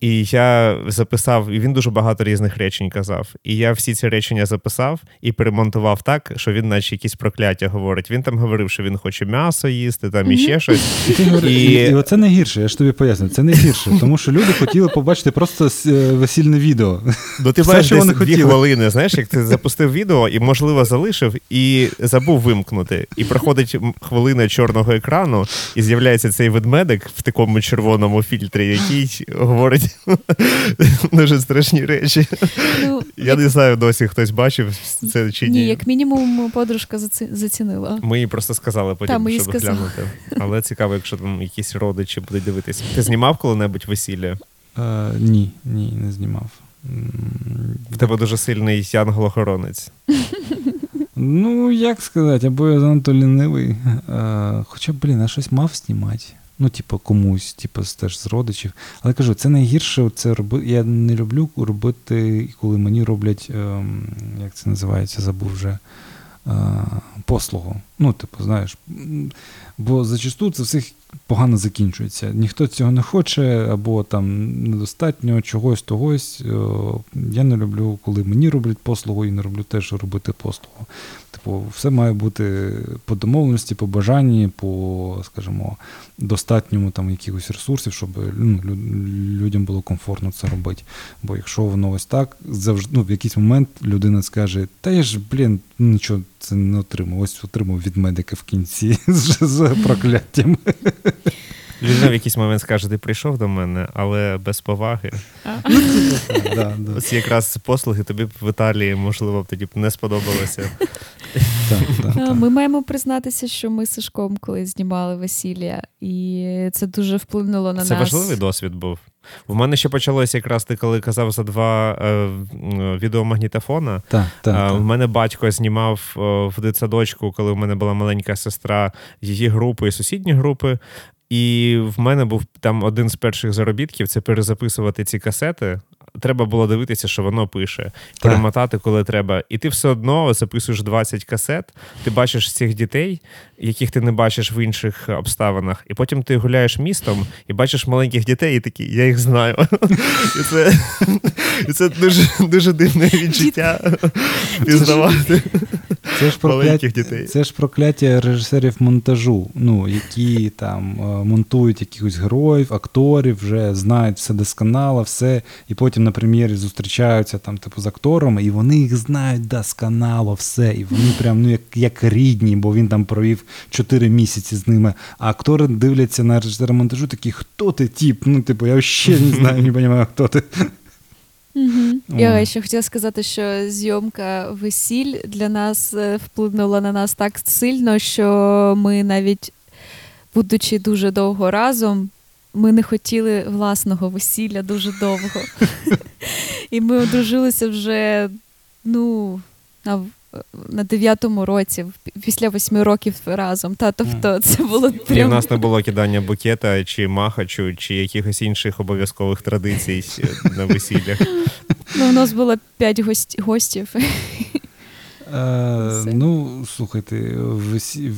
І я записав, і він дуже багато різних речень казав. І я всі ці речення записав і перемонтував так, що він, наче якісь прокляття говорить. Він там говорив, що він хоче м'ясо їсти, там і ще щось. І, ти говориш, І- і... і оце не гірше, я ж тобі поясню. Це не гірше, тому що люди хотіли побачити просто е, весільне відео. Ну, ти що дві хотіли. хвилини, знаєш, як ти запустив відео і, можливо, залишив, і забув вимкнути. І проходить хвилина чорного екрану, і з'являється цей ведмедик в такому червоному фільтрі, який говорить *laughs* дуже страшні речі. Ну, Я не знаю, досі хтось бачив це чи ні. ні, як мінімум, подружка заці- зацінила. Ми їй просто сказали потім, Та, ми щоб сказали. глянути. Але цікаво, якщо там якісь родичі будуть дивитися. Ти знімав коли-небудь весілля? Е, ні, ні, не знімав. В тебе дуже сильний янгол-охоронець. Ну, як сказати, або я занадто лінивий. Е, хоча, блін, я щось мав знімати. Ну, типу, комусь, типу, теж з родичів. Але кажу, це найгірше це роби. Я не люблю робити, коли мені роблять, ем, як це називається, забув вже. е, Послугу. Ну, типу, знаєш, бо зачасту це всіх погано закінчується. Ніхто цього не хоче, або там недостатньо чогось, тогось. Е, Я не люблю, коли мені роблять послугу, і не роблю теж робити послугу. Типу, все має бути по домовленості, по бажанні, по, скажімо, достатньому там якихось ресурсів, щоб ну, людям було комфортно це робити. Бо якщо воно ось так, завжди ну, в якийсь момент людина скаже: Та я ж, блін, нічого це не отримав. Ось отримав від медика в кінці *laughs* з, прокляттям. Людина в якийсь момент скаже, ти прийшов до мене, але без поваги. Да. Ось якраз послуги тобі б в Італії, можливо, б тоді б не сподобалося. Так. Ми маємо признатися, що ми з Сашком колись знімали весілля, і це дуже вплинуло на Це важливий досвід був. В мене ще почалося якраз ти, коли казав за два е, відеомагнітофона. Так, так, так. В мене батько знімав е, в дитсадочку, коли в мене була маленька сестра, її групи і сусідні групи. І в мене був там один з перших заробітків це перезаписувати ці касети. Треба було дивитися, що воно пише, перемотати, коли треба. І ти все одно записуєш 20 касет, ти бачиш цих дітей, яких ти не бачиш в інших обставинах. І потім ти гуляєш містом і бачиш маленьких дітей, і такі, я їх знаю. *laughs* І це, і це дуже, дуже дивне відчуття *laughs* пізнавати Це ж прокляття, дітей. це ж прокляття режисерів монтажу, ну, які там е, монтують якихось героїв, акторів, вже знають все досконало, все, і потім на прем'єрі зустрічаються там, типу, з акторами, і вони їх знають досконало, все. І вони прям ну, як, як рідні, бо він там провів 4 місяці з ними. А актори дивляться на режисера монтажу, такі, хто ти, тіп? Ну, типу, я ще не знаю, не *laughs* розумію, хто ти. Угу. Я ще хотіла сказати, що зйомка весіль для нас е, вплинула на нас так сильно, що ми навіть, будучи дуже довго разом, ми не хотіли власного весілля дуже довго. *laughs* І ми одружилися вже ну, на, дев'ятому році, після восьми років разом. Та, тобто це було І в нас не було кидання букета чи махачу, чи якихось інших обов'язкових традицій на весіллях. Ну, у нас було п'ять гостів. Е, ну, слухайте,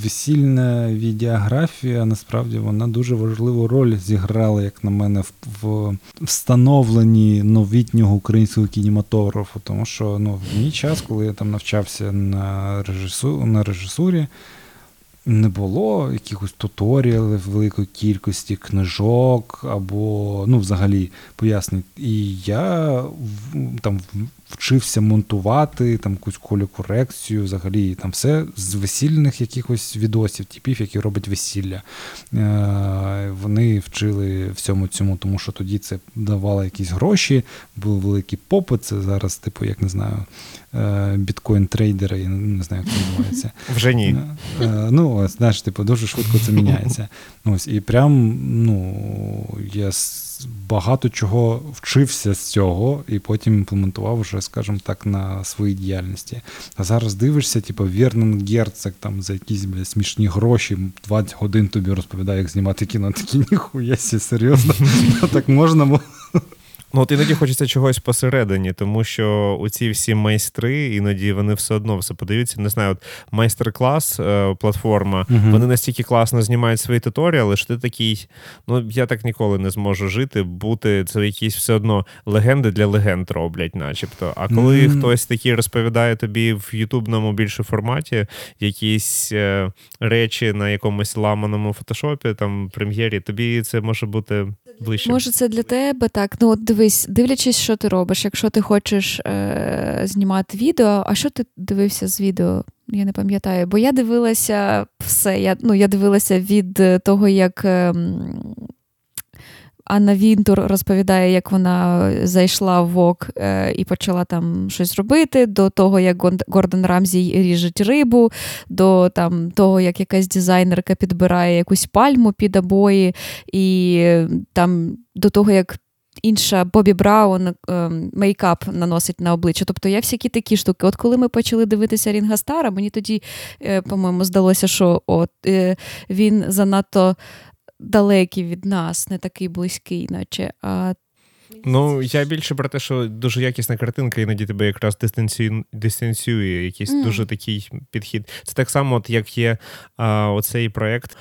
весільна відеографія насправді вона дуже важливу роль зіграла, як на мене, в, в встановленні новітнього українського кінематографу. Тому що ну, в мій час, коли я там навчався на, режису, на режисурі, не було якихось туторіалів великої кількості книжок або ну, взагалі пояснень. І я там вчився монтувати там якусь колю-корекцію, взагалі там все з весільних якихось відосів, типів, які роблять весілля. Е, вони вчили всьому цьому, тому що тоді це давало якісь гроші, був великий попит. Це зараз, типу, як не знаю, біткоін-трейдери, я не знаю, як це називається. *laughs* Вже ні. Е, Ну, ось, знаєш, типу, дуже швидко це міняється. *laughs* Ось, і прям, ну, я багато чого вчився з цього, і потім імплементував вже, скажімо так, на своїй діяльності. А зараз дивишся, типу, Вернон Герцог там за якісь бля, смішні гроші, 20 годин тобі розповідає, як знімати кіно. Такі ніхуя сі, серйозно. *laughs* Так можна було. Ну, от іноді хочеться чогось посередині, тому що оці всі майстри, іноді вони все одно все подаються. Не знаю, от майстер-клас, е, платформа, uh вони настільки класно знімають свої туторіали, що ти такий, ну я так ніколи не зможу жити, бути це якісь все одно легенди для легенд роблять, начебто. А коли mm хтось такий розповідає тобі в ютубному більше форматі якісь е, речі на якомусь ламаному фотошопі, там прем'єрі, тобі це може бути ближче. Може, це для тебе так. Ну, от дивись, дивлячись, що ти робиш. Якщо ти хочеш е- знімати відео, а що ти дивився з відео? Я не пам'ятаю, бо я дивилася все. Я ну, я дивилася від того, як е- Анна Вінтур розповідає, як вона зайшла в ВОК е, і почала там щось робити, до того, як Гордон Рамзі ріжить рибу, до там, того, як якась дизайнерка підбирає якусь пальму під обої, і там до того, як. Інша Бобі Браун е, мейкап наносить на обличчя. Тобто я всякі такі штуки. От коли ми почали дивитися Рінга Стара, мені тоді, е, по-моєму, здалося, що от він занадто далекий від нас, не такий близький, наче. А Ну, я більше про те, що дуже якісна картинка, іноді тебе якраз дистанціює, дистанціює якийсь mm. дуже такий підхід. Це так само, от як є а, оцей проєкт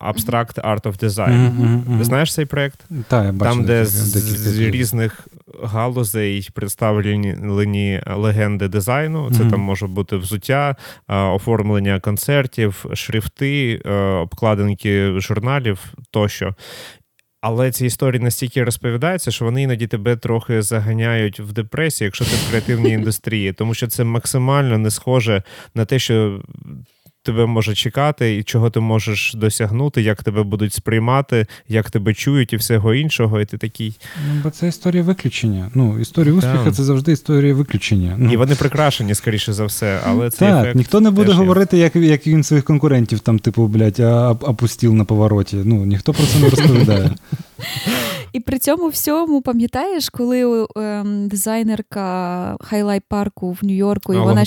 Abstract Art of Design. Mm-hmm. Знаєш цей проєкт? Та, я бачу, Там, де з, з різних галузей представлені легенди дизайну. Це mm-hmm. там може бути взуття, оформлення концертів, шрифти, обкладинки журналів тощо. Але ці історії настільки розповідаються, що вони іноді тебе трохи заганяють в депресію, якщо ти в креативній *laughs* індустрії, тому що це максимально не схоже на те, що тебе може чекати, і чого ти можеш досягнути, як тебе будуть сприймати, як тебе чують і всього іншого. І ти такий. Ну, бо це історія виключення. Ну, історія успіху це завжди історія виключення. Ну. І вони прикрашені, скоріше за все. але це Так, ефект ніхто не буде теж говорити, як як він своїх конкурентів там, типу, блядь, опустив на повороті. Ну, ніхто про це не розповідає. *laughs* І при цьому всьому, пам'ятаєш, коли ем, дизайнерка Хайлайт парку в Нью-Йорку і вона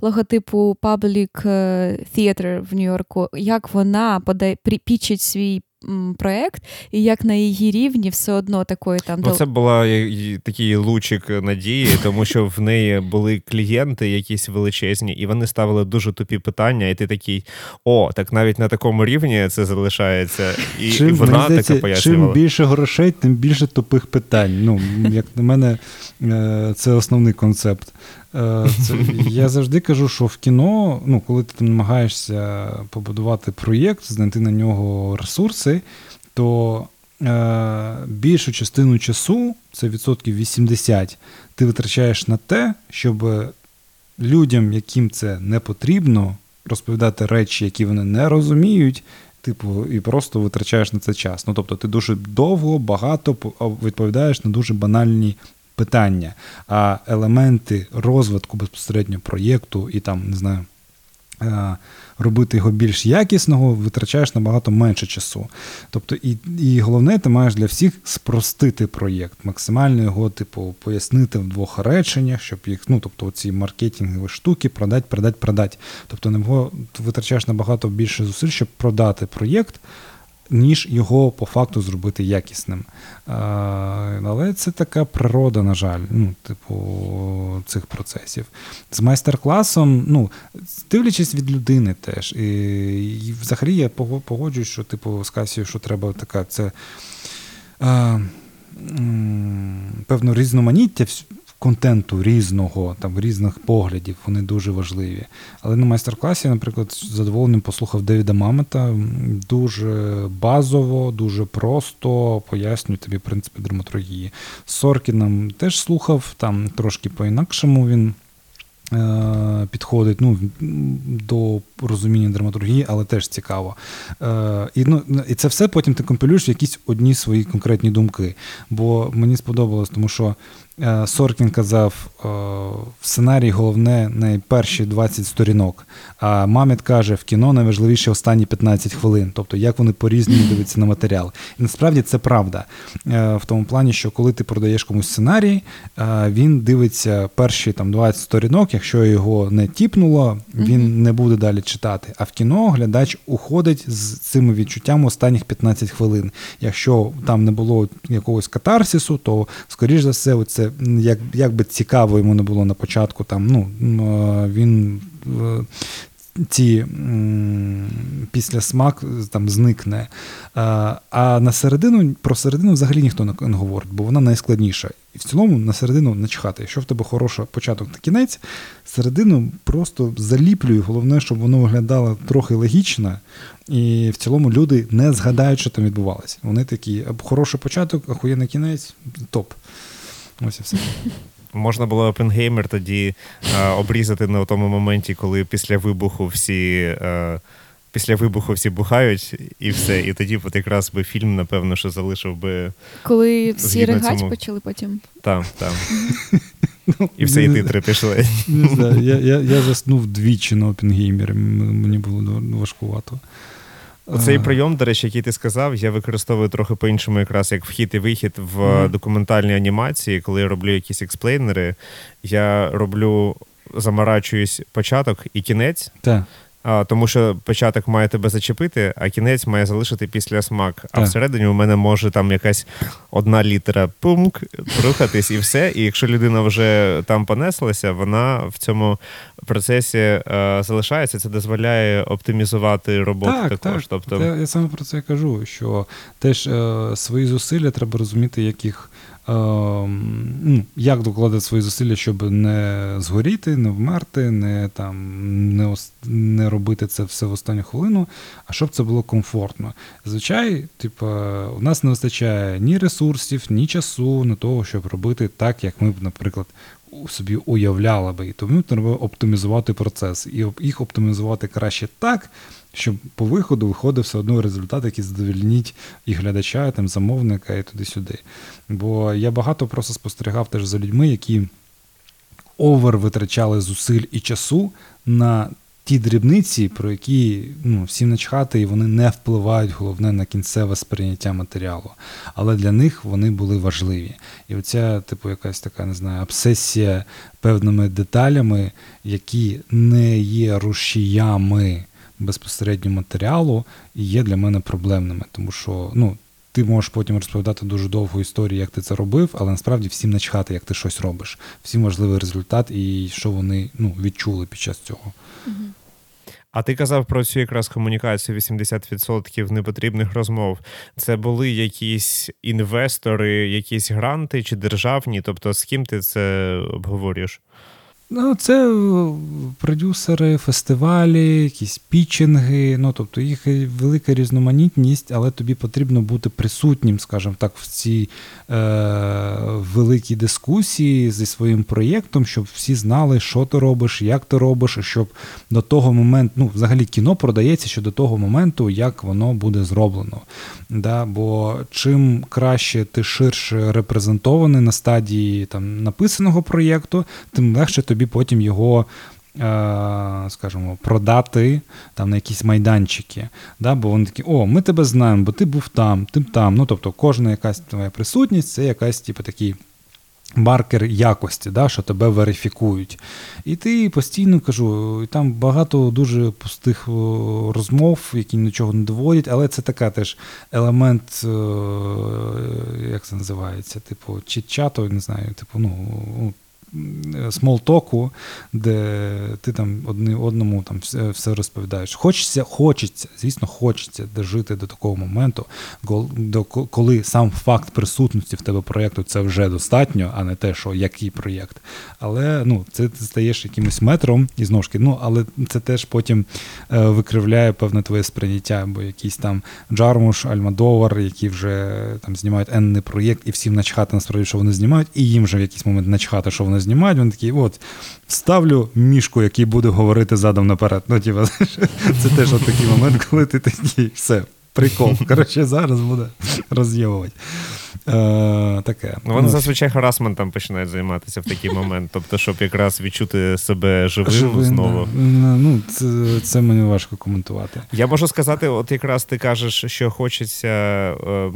логотипу Public е, Theater в Нью-Йорку, як вона подає пічить свій проєкт, і як на її рівні все одно такої там Ну, Це була такий лучик надії, тому що в неї були клієнти якісь величезні, і вони ставили дуже тупі питання, і ти такий: о, так навіть на такому рівні це залишається. І, чим, і вона здається, така пояснювала. Чим більше грошей, тим більше тупих питань. Ну, Як на мене, е, це основний концепт. Е, це, Я завжди кажу, що в кіно, ну, коли ти там намагаєшся побудувати проєкт, знайти на нього ресурси, то е, більшу частину часу, це відсотків 80, ти витрачаєш на те, щоб людям, яким це не потрібно, розповідати речі, які вони не розуміють. Типу, і просто витрачаєш на це час. Ну, тобто, ти дуже довго, багато відповідаєш на дуже банальні питання, а елементи розвитку безпосередньо проєкту і там, не знаю, е, робити його більш якісного, витрачаєш набагато менше часу. Тобто, і і головне, ти маєш для всіх спростити проєкт, максимально його, типу, пояснити в двох реченнях, щоб їх, ну, тобто, ці маркетингові штуки продати, продати, продати. Тобто, не витрачаєш набагато більше зусиль, щоб продати проєкт ніж його по факту зробити якісним. Але це така природа, на жаль, ну, типу, цих процесів. З майстер-класом, ну, дивлячись від людини теж. І, і взагалі я погоджуюсь, що типу, з Касією, що треба така це. А, Певно, різноманіття контенту різного, там різних поглядів, вони дуже важливі. Але на майстер-класі, наприклад, з задоволенням послухав Девіда Мамета дуже базово, дуже просто пояснює тобі принципи драматургії. Соркіном теж слухав, там трошки по-інакшому він. Е, підходить ну, до розуміння драматургії, але теж цікаво. Е, і ну, і це все потім ти компілюєш в якісь одні свої конкретні думки. Бо мені сподобалось, тому що Соркін казав, е, в сценарії головне не перші 20 сторінок. А Маміт каже, в кіно найважливіше останні 15 хвилин, тобто як вони по-різному дивляться на матеріал. І насправді це правда. Е, в тому плані, що коли ти продаєш комусь сценарій, він дивиться перші там 20 сторінок якщо його не тіпнуло, він не буде далі читати. А в кіно глядач уходить з цими відчуттями останніх 15 хвилин. Якщо там не було якогось катарсису, то скоріш за все, оце, як як би цікаво йому не було на початку, там ну він ці після смак там зникне. А на середину про середину взагалі ніхто не говорить, бо вона найскладніша. І в цілому на середину начхати. Якщо в тебе хороший початок та кінець, середину просто заліплюю. Головне, щоб воно виглядало трохи логічно. І в цілому люди не згадають, що там відбувалося. Вони такі, хороший початок, ахуєнний кінець, топ. Ось і все. Можна було Опенгеймер тоді е, обрізати на тому моменті, коли після вибуху всі е, після вибуху всі бухають, і все. І тоді от якраз би фільм, напевно, що залишив би. Коли всі ригать цьому... почали потім. Так, так. І все, і титри пішли. Не знаю, Я я, я заснув двічі на Опенгеймері, мені було важкувато. Оцей прийом, до речі, який ти сказав, я використовую трохи по-іншому, якраз як вхід і вихід в mm. документальній анімації, коли я роблю якісь експлейнери, я роблю замарачуюсь початок і кінець. Так. Тому що початок має тебе зачепити, а кінець має залишити після смак. А так. всередині у мене може там якась одна літера пунк рухатись і все. І якщо людина вже там понеслася, вона в цьому процесі е, залишається. Це дозволяє оптимізувати роботу так, також. Так. Тобто, я, я саме про це кажу, що теж е, свої зусилля треба розуміти, яких. Ем, ну, як докладати свої зусилля, щоб не згоріти, не вмерти, не там не не робити це все в останню хвилину, а щоб це було комфортно. Зазвичай, типу, у нас не вистачає ні ресурсів, ні часу на того, щоб робити так, як ми б, наприклад, собі уявляли би. І тому треба оптимізувати процес. І їх оптимізувати краще так, щоб по виходу виходив все одно результат, який задовільніть і глядача, і там замовника, і туди-сюди. Бо я багато просто спостерігав теж за людьми, які овер витрачали зусиль і часу на ті дрібниці, про які ну, всім начхати, і вони не впливають головне на кінцеве сприйняття матеріалу. Але для них вони були важливі. І оця, типу, якась така, не знаю, обсесія певними деталями, які не є рушіями безпосередньо матеріалу, і є для мене проблемними. Тому що, ну. Ти можеш потім розповідати дуже довгу історію, як ти це робив, але насправді всім начхати, як ти щось робиш. Всім важливий результат і що вони ну, відчули під час цього. А ти казав про цю якраз комунікацію 80% непотрібних розмов. Це були якісь інвестори, якісь гранти чи державні? Тобто з ким ти це обговорюєш? Ну, Це е, продюсери, фестивалі, якісь пітчинги, ну тобто їх велика різноманітність, але тобі потрібно бути присутнім, скажімо так, в цій е, великій дискусії зі своїм проєктом, щоб всі знали, що ти робиш, як ти робиш, щоб до того моменту, ну, взагалі кіно продається ще до того моменту, як воно буде зроблено. Да? Бо чим краще ти ширше репрезентований на стадії там, написаного проєкту, тим легше тобі тобі потім його. Е, скажімо, продати там на якісь майданчики. Да? Бо вони такі, о, ми тебе знаємо, бо ти був там, ти там. Ну, тобто, кожна якась твоя присутність це якась, типу, такий маркер якості, да, що тебе верифікують. І ти постійно кажу, і там багато дуже пустих розмов, які нічого не доводять, але це така теж елемент, е, як це називається, типу, чат-чату, не знаю, типу, ну смолтоку, де ти там одні одному там все все розповідаєш. Хочеться, хочеться, звісно, хочеться дожити до такого моменту, коли сам факт присутності в тебе проєкту це вже достатньо, а не те, що який проєкт. Але ну, це ти стаєш якимось метром і знову ну, але це теж потім е, викривляє певне твоє сприйняття, бо якийсь там Джармуш, Альмадовар, які вже там знімають енний проєкт, і всім начхати насправді, що вони знімають, і їм вже в якийсь момент начхати, що вони знімають, він такий, от, ставлю мішку, який буде говорити задом наперед. Ну, тіба, *laughs* Це теж от такий момент, коли ти такий, все, прикол. Коротше, зараз буде роз'євувати. Е, таке. Ну, Вони ну, зазвичай харасментом починають займатися в такий момент, тобто, щоб якраз відчути себе живим, живим знову. Да. Ну, Це це мені важко коментувати. Я можу сказати, от якраз ти кажеш, що хочеться. Е,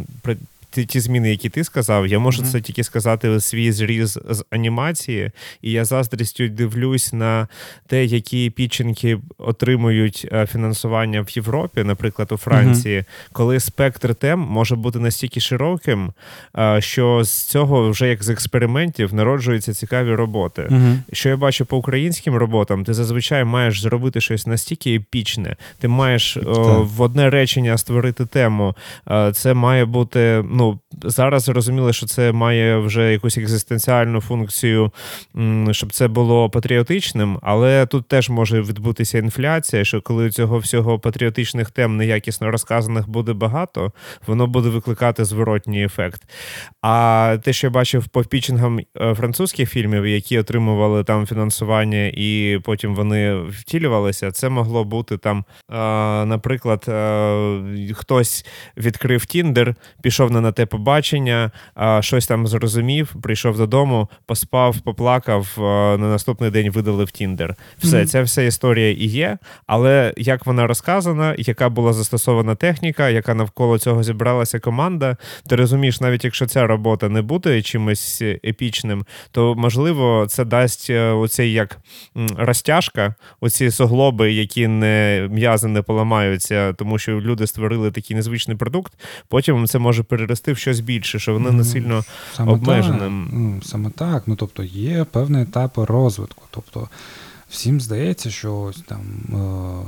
ті, ті зміни, які ти сказав, я можу mm-hmm. це тільки сказати свій зріз з анімації, і я заздрістю дивлюсь на те, які піченки отримують е, фінансування в Європі, наприклад, у Франції, mm-hmm. коли спектр тем може бути настільки широким, е, що з цього вже як з експериментів народжуються цікаві роботи. Mm-hmm. Що я бачу по українським роботам, ти зазвичай маєш зробити щось настільки епічне, ти маєш о, в одне речення створити тему. Це має бути. Ну зараз зрозуміло, що це має вже якусь екзистенціальну функцію, щоб це було патріотичним, але тут теж може відбутися інфляція, що коли цього всього патріотичних тем неякісно розказаних буде багато, воно буде викликати зворотній ефект. А те, що я бачив по пічингам е, французьких фільмів, які отримували там фінансування, і потім вони втілювалися, це могло бути там, наприклад, хтось відкрив Тіндер, пішов на те побачення, щось там зрозумів, прийшов додому, поспав, поплакав. На наступний день видалив Тіндер. Все, mm-hmm. ця вся історія і є. Але як вона розказана, яка була застосована техніка, яка навколо цього зібралася команда, ти розумієш, навіть якщо ця робота не буде чимось епічним, то можливо це дасть е, оцей як розтяжка, оці соглоби, які не м'язи не поламаються, тому що люди створили такий незвичний продукт. Потім це може перерости в щось більше, що вони не сильно. Ну, саме так. Ну тобто є певний етап розвитку. Тобто всім здається, що ось там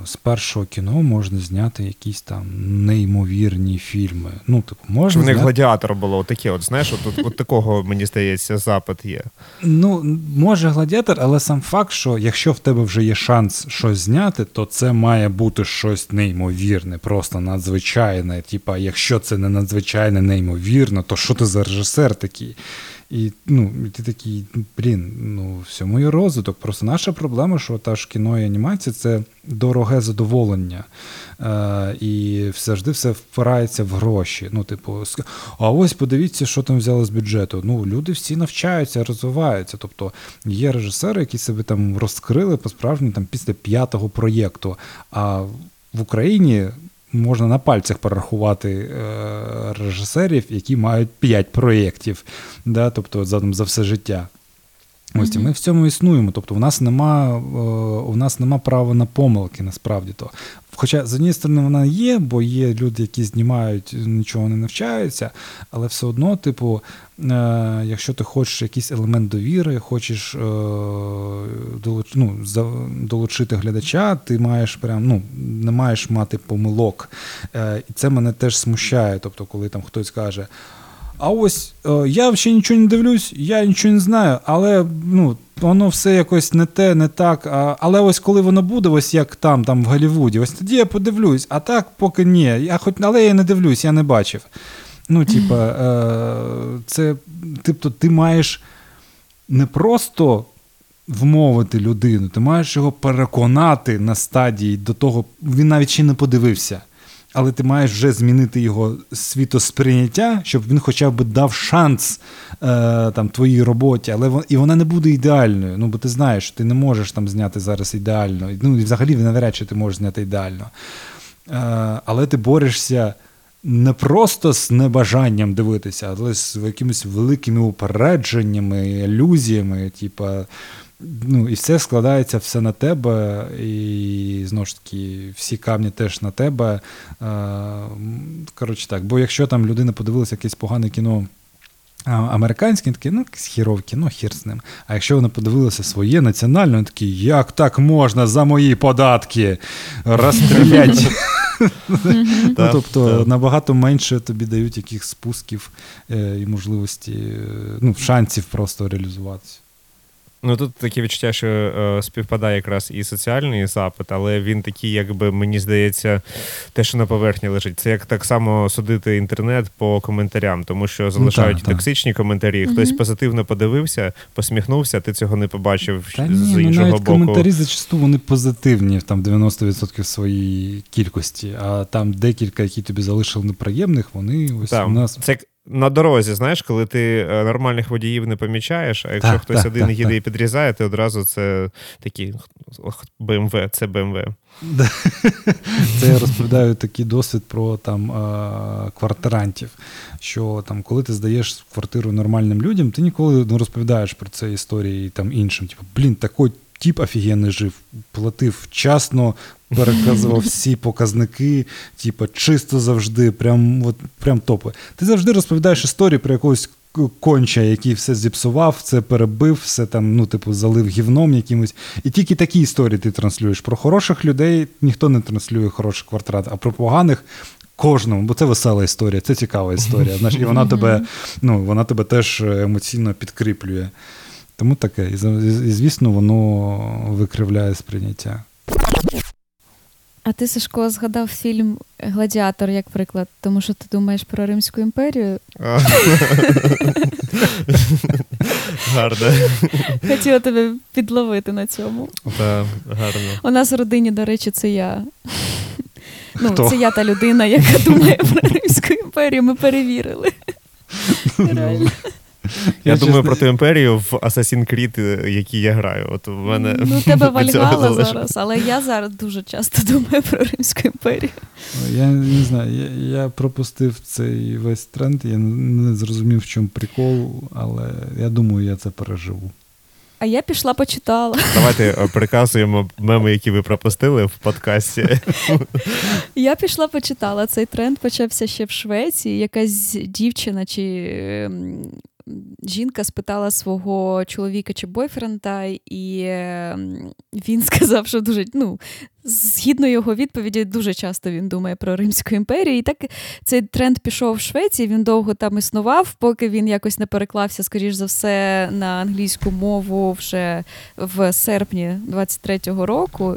е, з першого кіно можна зняти якісь там неймовірні фільми. Ну, типу, можна. В них гладіатор було таке, от знаєш, от, от такого, мені здається, запит є. Ну, може гладіатор, але сам факт, що якщо в тебе вже є шанс щось зняти, то це має бути щось неймовірне, просто надзвичайне. Типа, якщо це не надзвичайне неймовірно, то що ти за режисер такий? І ну, ти такий, блін, ну всьому є розвиток. Просто наша проблема, що та ж кіно і анімація це дороге задоволення. Е, І завжди все впирається в гроші. Ну, типу, а ось подивіться, що там взяли з бюджету. Ну, люди всі навчаються, розвиваються. Тобто є режисери, які себе там розкрили по справжньому там після п'ятого проєкту. А в Україні можна на пальцях порахувати е, режисерів, які мають 5 проєктів, да, тобто за за все життя. Ось mm-hmm. ми в цьому існуємо. Тобто, у нас нема е, у нас нема права на помилки, насправді то. Хоча, з однієї сторони, вона є, бо є люди, які знімають, нічого не навчаються, але все одно, типу, е, якщо ти хочеш якийсь елемент довіри, хочеш е, долуч, ну, долучити глядача, ти маєш прям, ну, не маєш мати помилок. Е, І це мене теж смущає. Тобто, коли там хтось каже. А ось е, я ще нічого не дивлюсь, я нічого не знаю, але ну, воно все якось не те, не так. А, але ось коли воно буде, ось як там, там в Голлівуді, ось тоді я подивлюсь, а так поки ні. Я хоч, Але я не дивлюсь, я не бачив. Ну, *clears throat* типа, е, це, тобто, ти маєш не просто вмовити людину, ти маєш його переконати на стадії до того, він навіть ще не подивився але ти маєш вже змінити його світосприйняття, щоб він хоча б дав шанс е, там твоїй роботі, але і вона не буде ідеальною. Ну, бо ти знаєш, що ти не можеш там зняти зараз ідеально. Ну, і взагалі навряд чи ти можеш зняти ідеально. Е, Але ти борешся. Не просто з небажанням дивитися, але з якимись великими упередженнями, ілюзіями, типа ну, і все складається все на тебе, і знову ж таки, всі камні теж на тебе. Коротше так, бо якщо там людина подивилася якесь погане кіно. Американські такі, ну, хірові кіно, хір з ним. А якщо вони подивилися своє національне, вони такі, як так можна за мої податки розстріляти? Ну, Тобто набагато менше тобі дають яких спусків е, і можливості, е, ну, шансів просто реалізуватися. Ну тут таке відчуття, що е, співпадає якраз і соціальний запит, але він такий, якби мені здається, те, що на поверхні лежить. Це як так само судити інтернет по коментарям, тому що залишають ну, так, токсичні так. коментарі. Хтось позитивно подивився, посміхнувся, ти цього не побачив Та ні, з ну, іншого навіть боку. Коментарі зачасту вони позитивні, там 90% своїй кількості, а там декілька, які тобі залишили неприємних, вони ось так, у нас. Це на дорозі, знаєш, коли ти е, нормальних водіїв не помічаєш, а якщо так, хтось так, один так, їде і підрізає, то одразу це такі БМВ, це БМВ. Це я розповідаю такий досвід про там квартирантів. Що там, коли ти здаєш квартиру нормальним людям, ти ніколи не розповідаєш про це історії там іншим. Типу, блін, такий тіп офігенний жив, платив вчасно, переказував *laughs* всі показники, типу, чисто завжди, прям от, прям топи. Ти завжди розповідаєш історію про якогось конча, який все зіпсував, все перебив, все там, ну, типу, залив гівном якимось. І тільки такі історії ти транслюєш. Про хороших людей ніхто не транслює хороших квартират, а про поганих. Кожному, бо це весела історія, це цікава історія. Знаєш, І вона *laughs* тебе ну, вона тебе теж емоційно підкріплює. Тому таке. І, звісно, воно викривляє сприйняття. А ти, Сашко, згадав фільм Гладіатор як приклад, тому що ти думаєш про Римську імперію. *laughs* Гарно. Хотіла тебе підловити на цьому. Так, гарно. У нас в родині, до речі, це я. Ну, Це я та людина, яка думає про Римську імперію. Ми перевірили. Реально. *laughs* Я, думаю про ту імперію в Assassin's Creed, який я граю. От у мене Ну, *laughs* тебе Вальгала зараз, але я зараз дуже часто *laughs* думаю про Римську імперію. Я не знаю, я я пропустив цей весь тренд, я не зрозумів, в чому прикол, але я думаю, я це переживу. А я пішла почитала. Давайте е, переказуємо меми, які ви пропустили в подкасті. Я пішла почитала. Цей тренд почався ще в Швеції. Якась дівчина чи ем, жінка спитала свого чоловіка чи бойфренда, і ем, він *laughs* сказав, що дуже ну, Згідно його відповіді, дуже часто він думає про Римську імперію. І так цей тренд пішов в Швеції, він довго там існував, поки він якось не переклався, скоріш за все, на англійську мову вже в серпні 23-го року,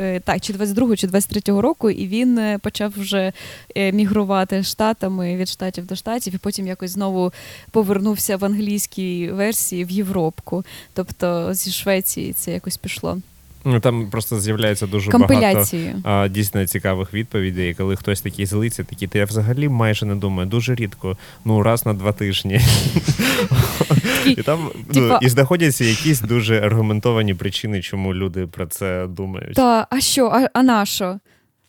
е, так, чи 22-го, чи 23-го року, і він е, почав вже е, мігрувати штатами від штатів до штатів, і потім якось знову повернувся в англійській версії в Європку. Тобто зі Швеції це якось пішло. Ну там просто з'являється дуже багато а, дійсно цікавих відповідей. Коли хтось такий злиться, такий, то я взагалі майже не думаю, дуже рідко, ну раз на два тижні. І там ну, і знаходяться якісь дуже аргументовані причини, чому люди про це думають. Та, а що, а, а на що?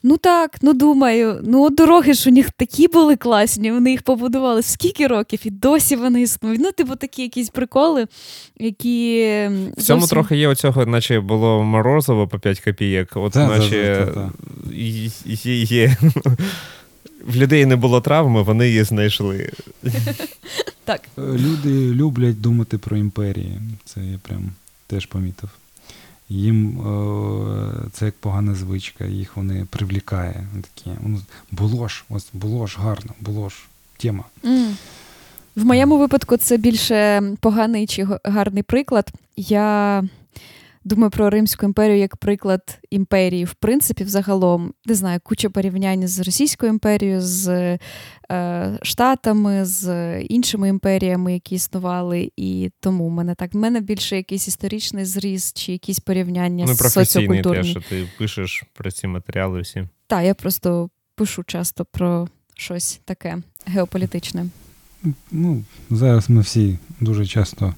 Ну так, ну думаю, ну дороги ж у них такі були класні, вони їх побудували скільки років, і досі вони існують. Ну, типу, такі якісь приколи, які. В цьому зовсім... трохи є оцього, наче було морозово по 5 копійок, от та, наче та, та, є, є. В людей не було травми, вони її знайшли. Так. Люди люблять думати про імперії. Це я прям теж помітив їм е, це як погана звичка, їх вони привлікає. Такі, ну, було ж, ось було ж гарно, було ж тема. Mm. В моєму випадку це більше поганий чи гарний приклад. Я думаю про Римську імперію як приклад імперії, в принципі, взагалом, не знаю, куча порівнянь з Російською імперією, з е, Штатами, з іншими імперіями, які існували. І тому в мене так в мене більше якийсь історичний зріз чи якісь порівняння ну, з соціокультурні. те, що ти пишеш про ці матеріали всі. Так, я просто пишу часто про щось таке геополітичне. Ну, Зараз ми всі дуже часто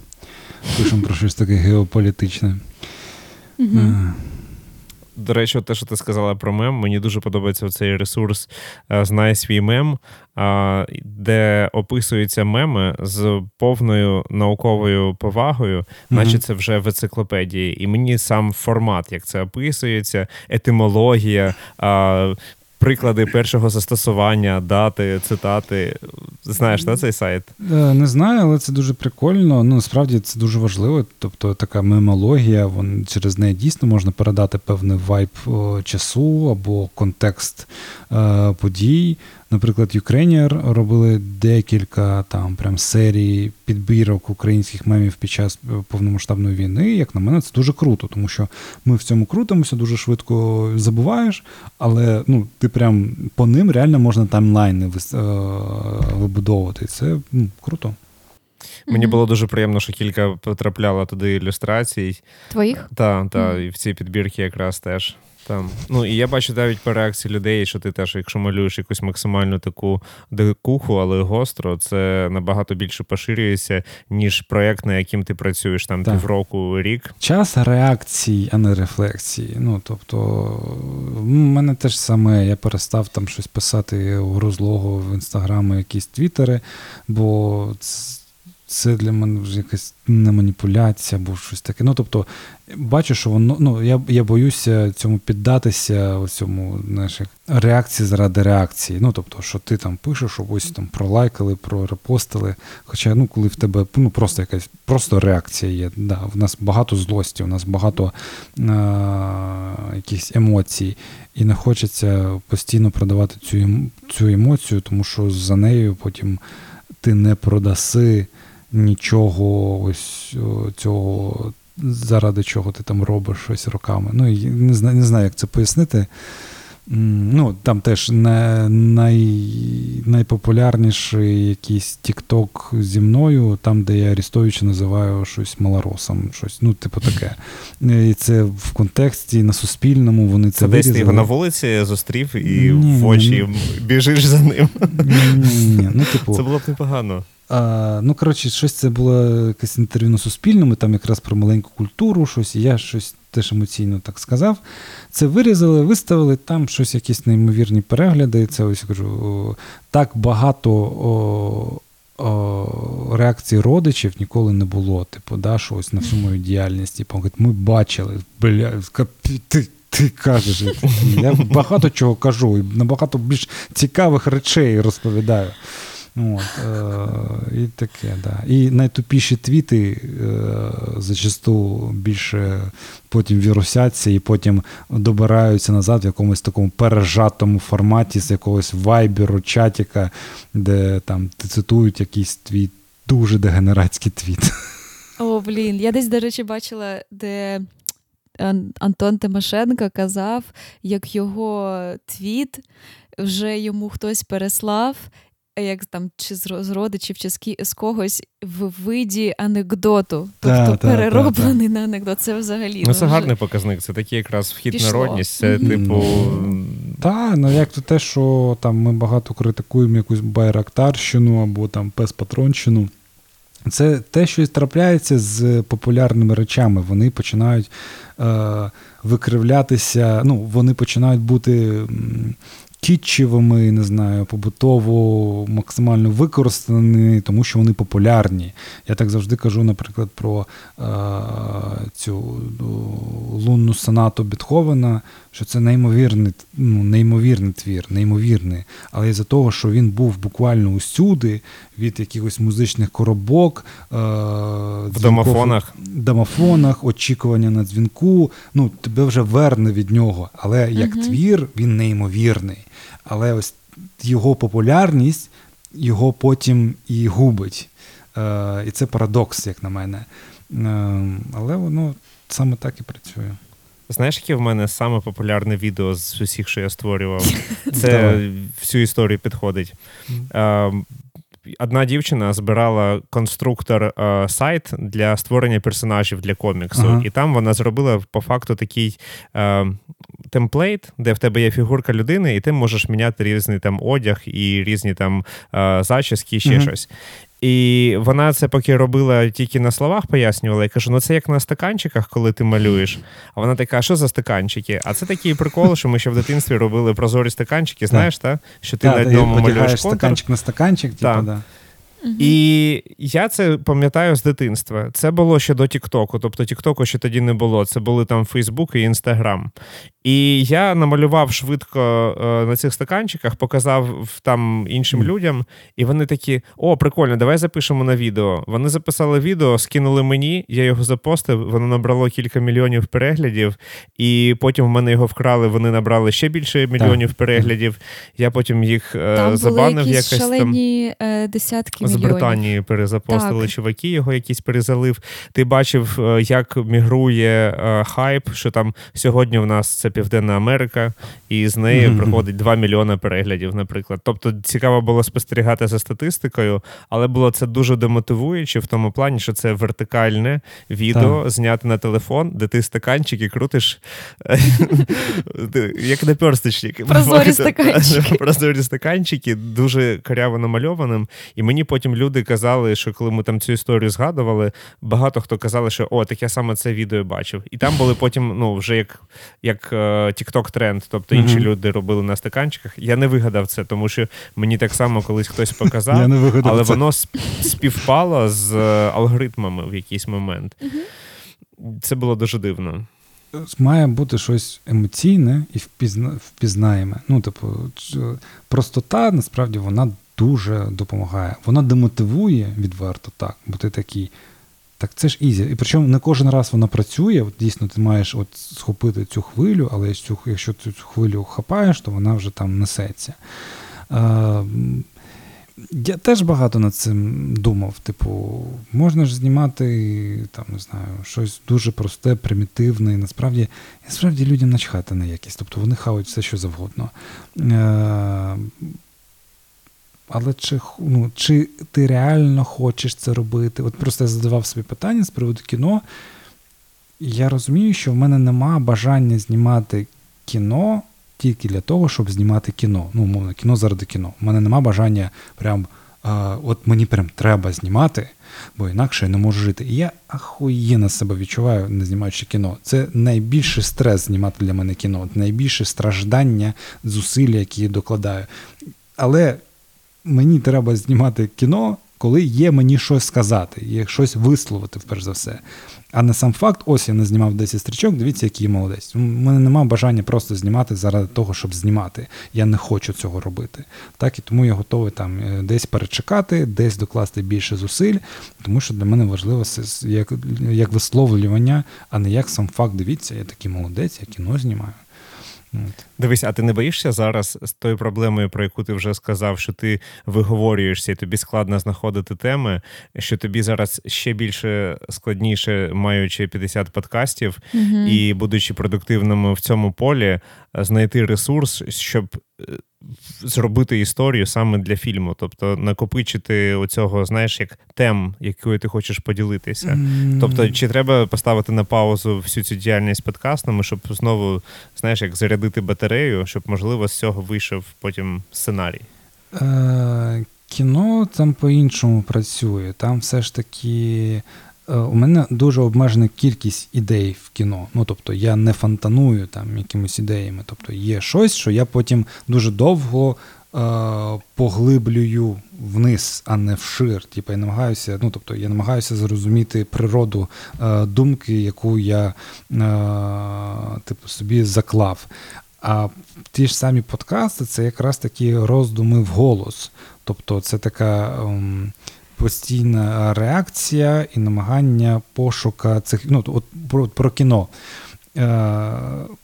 пишемо про щось таке геополітичне. До речі, те, що ти сказала про мем, мені дуже подобається цей ресурс е, Знай свій мем, де описуються меми з повною науковою повагою, наче це вже в енциклопедії. І мені сам формат, як це описується, етимологія, приклади першого застосування, дати, цитати. Знаєш на цей сайт? Е, не знаю, але це дуже прикольно. Ну, насправді це дуже важливо. Тобто така мемологія, вон, через неї дійсно можна передати певний вайб часу або контекст е, подій. Наприклад, Ukrainier робили декілька там прям серій підбірок українських мемів під час е, повномасштабної війни. Як на мене, це дуже круто, тому що ми в цьому крутимося, дуже швидко забуваєш, але ну, ти прям по ним реально можна таймлайни е, вибудовувати. Це ну, круто. Мені було дуже приємно, що кілька потрапляло туди ілюстрацій. Твоїх? Так, та, і в ці підбірки якраз теж. Там. Ну і я бачу навіть по реакції людей, що ти теж, якщо малюєш якусь максимальну таку дикуху, але гостро, це набагато більше поширюється, ніж проєкт, на яким ти працюєш там так. півроку, рік. Час реакції, а не рефлексії. Ну тобто, в мене теж саме я перестав там щось писати у розлогу в інстаграмі, якісь твіттери, бо це для мене вже якась не маніпуляція або щось таке. Ну, тобто, бачу, що воно. Ну, я я боюся цьому піддатися, цьому знаєш, реакції заради реакції. Ну, тобто, що ти там пишеш, ось там пролайкали, прорепостили. Хоча, ну, коли в тебе ну, просто якась просто реакція є. Да, В нас багато злості, у нас багато а, якихось емоцій. І не хочеться постійно продавати цю цю емоцію, тому що за нею потім ти не продаси нічого ось цього, заради чого ти там робиш щось роками. Ну, не знаю, не знаю, як це пояснити. Ну, Там теж не, най, найпопулярніший якийсь Тік-Ток зі мною, там, де я Арістовича називаю щось малоросом, щось, ну, типу таке. І це в контексті на Суспільному вони це. Це десь ти його на вулиці зустрів і ні, в очі ні, біжиш за ним. Ні, ні, ну, типу, Це було б непогано. А, Ну, коротше, щось це було якесь інтерв'ю на Суспільному, там якраз про маленьку культуру, щось, і я щось теж емоційно так сказав. Це вирізали, виставили, там щось, якісь неймовірні перегляди. Це ось кажу, так багато о, о, реакцій родичів ніколи не було. Типу, да, що ось на всю мою діяльність. Типу, ми бачили, бля, ти. Ти кажеш, я багато чого кажу, і набагато більш цікавих речей розповідаю. От, е, І таке, да. І найтупіші твіти е, зачасту більше потім вірусяться і потім добираються назад в якомусь такому пережатому форматі з якогось вайберу, чатіка, де там цитують якийсь твій дуже дегенератський твіт. О, блін. Я десь, до речі, бачила, де. Антон Тимошенко казав, як його твіт вже йому хтось переслав, як там чи з родичів, чи з когось в виді анекдоту, тобто та, перероблений та, та, на анекдот. Це взагалі ну, це вже... гарний показник. Це такий якраз вхід Пішло. народність. Це mm-hmm. типу. Так, ну як то те, що там ми багато критикуємо якусь байрактарщину або там пес-патронщину. Це те, що трапляється з популярними речами. Вони починають е, викривлятися, ну, вони починають бути кітчевими, не знаю, побутово максимально використані, тому що вони популярні. Я так завжди кажу, наприклад, про е, цю лунну сонату Бетховена, що це неймовірний ну, неймовірний твір, неймовірний. Але із-за того, що він був буквально усюди, від якихось музичних коробок, е, в домофонах, домофонах, очікування на дзвінку, ну, тебе вже верне від нього. Але як uh твір, він неймовірний. Але ось його популярність його потім і губить. Е, І це парадокс, як на мене. Е, Але воно саме так і працює. Знаєш, яке в мене саме популярне відео з усіх, що я створював? *laughs* Це всю історію підходить. Одна дівчина збирала конструктор е, сайт для створення персонажів для коміксу, ага. і там вона зробила по факту такий е, темплейт, де в тебе є фігурка людини, і ти можеш міняти різний там одяг і різні там е, зачіски, ще ага. щось. І вона це поки робила тільки на словах, пояснювала. Я кажу: ну це як на стаканчиках, коли ти малюєш. А вона така, що за стаканчики? А це такий прикол, що ми ще в дитинстві робили прозорі стаканчики. Знаєш, та? Що ти на одному малюєш стаканчик на стаканчик, типу, да. І я це пам'ятаю з дитинства. Це було ще до Тіктоку. Тобто Тіктоку ще тоді не було. Це були там Фейсбук і Інстаграм. І я намалював швидко е, на цих стаканчиках, показав там іншим людям, і вони такі: о, прикольно, давай запишемо на відео. Вони записали відео, скинули мені, я його запостив, воно набрало кілька мільйонів переглядів, і потім в мене його вкрали. Вони набрали ще більше мільйонів так. переглядів. Я потім їх е, там забанив були якось шалені там. Е, десятки мільйонів. Британії перезапостили Так. чуваки, його якийсь перезалив. Ти бачив, е, як мігрує е, хайп, що там сьогодні в нас це Південна Америка, і з неї Мгм. приходить 2 мільйони переглядів, наприклад. Тобто цікаво було спостерігати за статистикою, але було це дуже демотивуюче в тому плані, що це вертикальне відео зняти на телефон, де ти стаканчики крутиш е, *laughs* як наперсточник. Прозорі стаканчики. *laughs* Прозорі стаканчики, дуже коряво намальованим. І мені потім люди казали, що коли ми там цю історію згадували, багато хто казали, що о, так я саме це відео бачив. І там були потім, ну, вже як, як е, TikTok тренд, тобто інші Мгм. люди робили на стаканчиках. Я не вигадав це, тому що мені так само колись хтось показав. *laughs* Я не Але це. воно співпало з е, алгоритмами в якийсь момент. Це було дуже дивно. Має бути щось емоційне і впізна... впізнаєме. Ну, типу, простота насправді вона дуже допомагає. Вона демотивує відверто так, бо ти такий. Так це ж easy. І причому не кожен раз вона працює. От дійсно, ти маєш от схопити цю хвилю, але якщо ти цю хвилю хапаєш, то вона вже там несеться. Е, я теж багато над цим думав. Типу, можна ж знімати там, не знаю, щось дуже просте, примітивне. І насправді, насправді людям начхати на якість. Тобто вони хавають все, що завгодно. Е, але чи, ну, чи ти реально хочеш це робити? От просто я задавав собі питання з приводу кіно. Я розумію, що в мене нема бажання знімати кіно тільки для того, щоб знімати кіно. Ну, умовно, кіно заради кіно. У мене нема бажання прям. От мені прям треба знімати, бо інакше я не можу жити. І я ахуєнно себе відчуваю, не знімаючи кіно. Це найбільший стрес знімати для мене кіно, найбільше страждання, зусилля, які я докладаю. Але мені треба знімати кіно, коли є мені щось сказати, є щось висловити, перш за все. А не сам факт, ось я не знімав 10 стрічок, дивіться, який я молодець. У мене немає бажання просто знімати заради того, щоб знімати. Я не хочу цього робити. Так, і тому я готовий там е, десь перечекати, десь докласти більше зусиль, тому що для мене важливо як, як висловлювання, а не як сам факт. Дивіться, я такий молодець, я кіно знімаю. От. Дивись, а ти не боїшся зараз з тою проблемою, про яку ти вже сказав, що ти виговорюєшся і тобі складно знаходити теми, що тобі зараз ще більше складніше, маючи 50 подкастів угу. і будучи продуктивними в цьому полі, знайти ресурс, щоб е, зробити історію саме для фільму, тобто накопичити оцього, знаєш, як тем, якою ти хочеш поділитися. Тобто, чи треба поставити на паузу всю цю діяльність подкастами, щоб знову, знаєш, як зарядити батарею, щоб, можливо, з цього вийшов потім сценарій? Е, кіно там по-іншому працює. Там все ж таки. Е, У мене дуже обмежена кількість ідей в кіно. Ну, тобто я не фонтаную там якимись ідеями. Тобто є щось, що я потім дуже довго е, поглиблюю вниз, а не вшир. Типу, я намагаюся, ну тобто я намагаюся зрозуміти природу е, думки, яку я е, типу, собі заклав. А ті ж самі подкасти це якраз такі роздуми в голос. Тобто це така ем, постійна реакція і намагання пошука цих. Ну, от про, про кіно. Е,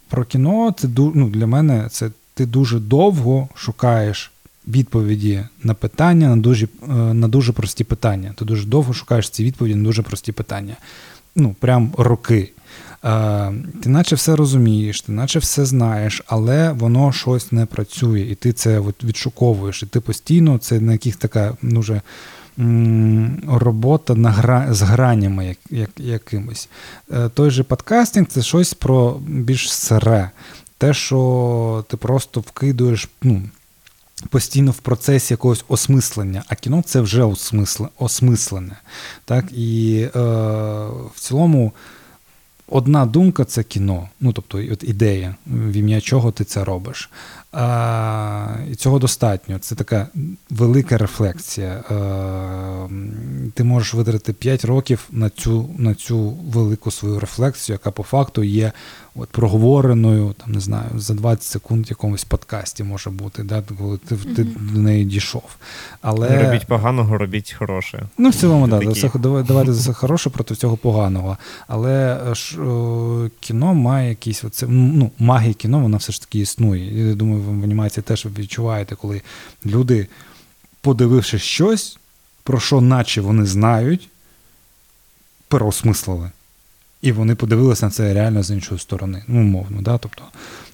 про кіно це ну, для мене це ти дуже довго шукаєш відповіді на питання, на дуже, е, на дуже прості питання. Ти дуже довго шукаєш ці відповіді на дуже прості питання. Ну, прям роки. Е, ти наче все розумієш, ти наче все знаєш, але воно щось не працює, і ти це от відшуковуєш. І ти постійно це на яких така дуже м, робота на гра, з гранями як, як, якимось. Е, той же подкастинг це щось про більш сире. Те, що ти просто вкидуєш. ну, Постійно в процесі якогось осмислення, а кіно це вже осмисле, осмислене. Так? І е, в цілому одна думка це кіно. Ну, тобто, от ідея, в ім'я чого ти це робиш. І цього достатньо. Це така велика рефлексія. А, ти можеш витратити 5 років на цю, на цю велику свою рефлексію, яка по факту є от проговореною, там не знаю, за 20 секунд в якомусь подкасті може бути, да, коли ти, ти до неї дійшов. Але... Не робіть поганого, робіть хороше. Ну, в цілому, так, да, все, давайте за все хороше проти всього поганого. Але е, ж, о, кіно має якісь оце, ну, магія кіно, вона все ж таки існує. Я думаю, ви в анімації теж відчуваєте, коли люди, подививши щось, про що, наче вони знають, переосмислили. І вони подивилися на це реально з іншої сторони, ну, умовно, да? тобто.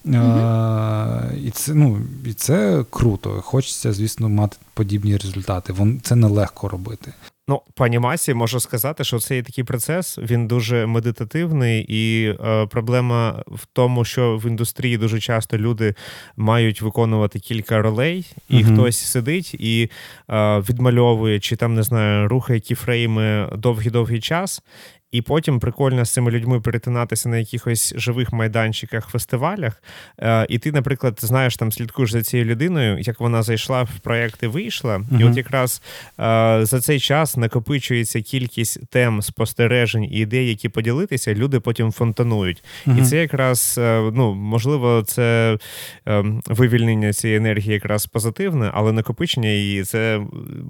Uh-huh. І це ну, і це круто. Хочеться, звісно, мати подібні результати. Вон, це нелегко робити. Ну, по анімації можу сказати, що цей такий процес він дуже медитативний, і е, проблема в тому, що в індустрії дуже часто люди мають виконувати кілька ролей, і uh-huh. хтось сидить і е, відмальовує, чи там не знаю, рухає кіфрейми довгий-довгий час. І потім прикольно з цими людьми перетинатися на якихось живих майданчиках, фестивалях. Е, І ти, наприклад, знаєш, там слідкуєш за цією людиною, як вона зайшла в проєкт і вийшла. Uh-huh. І от якраз е, за цей час накопичується кількість тем, спостережень і ідей, які поділитися, люди потім фонтанують. Uh-huh. І це якраз е, ну, можливо, це е, вивільнення цієї енергії якраз позитивне, але накопичення її це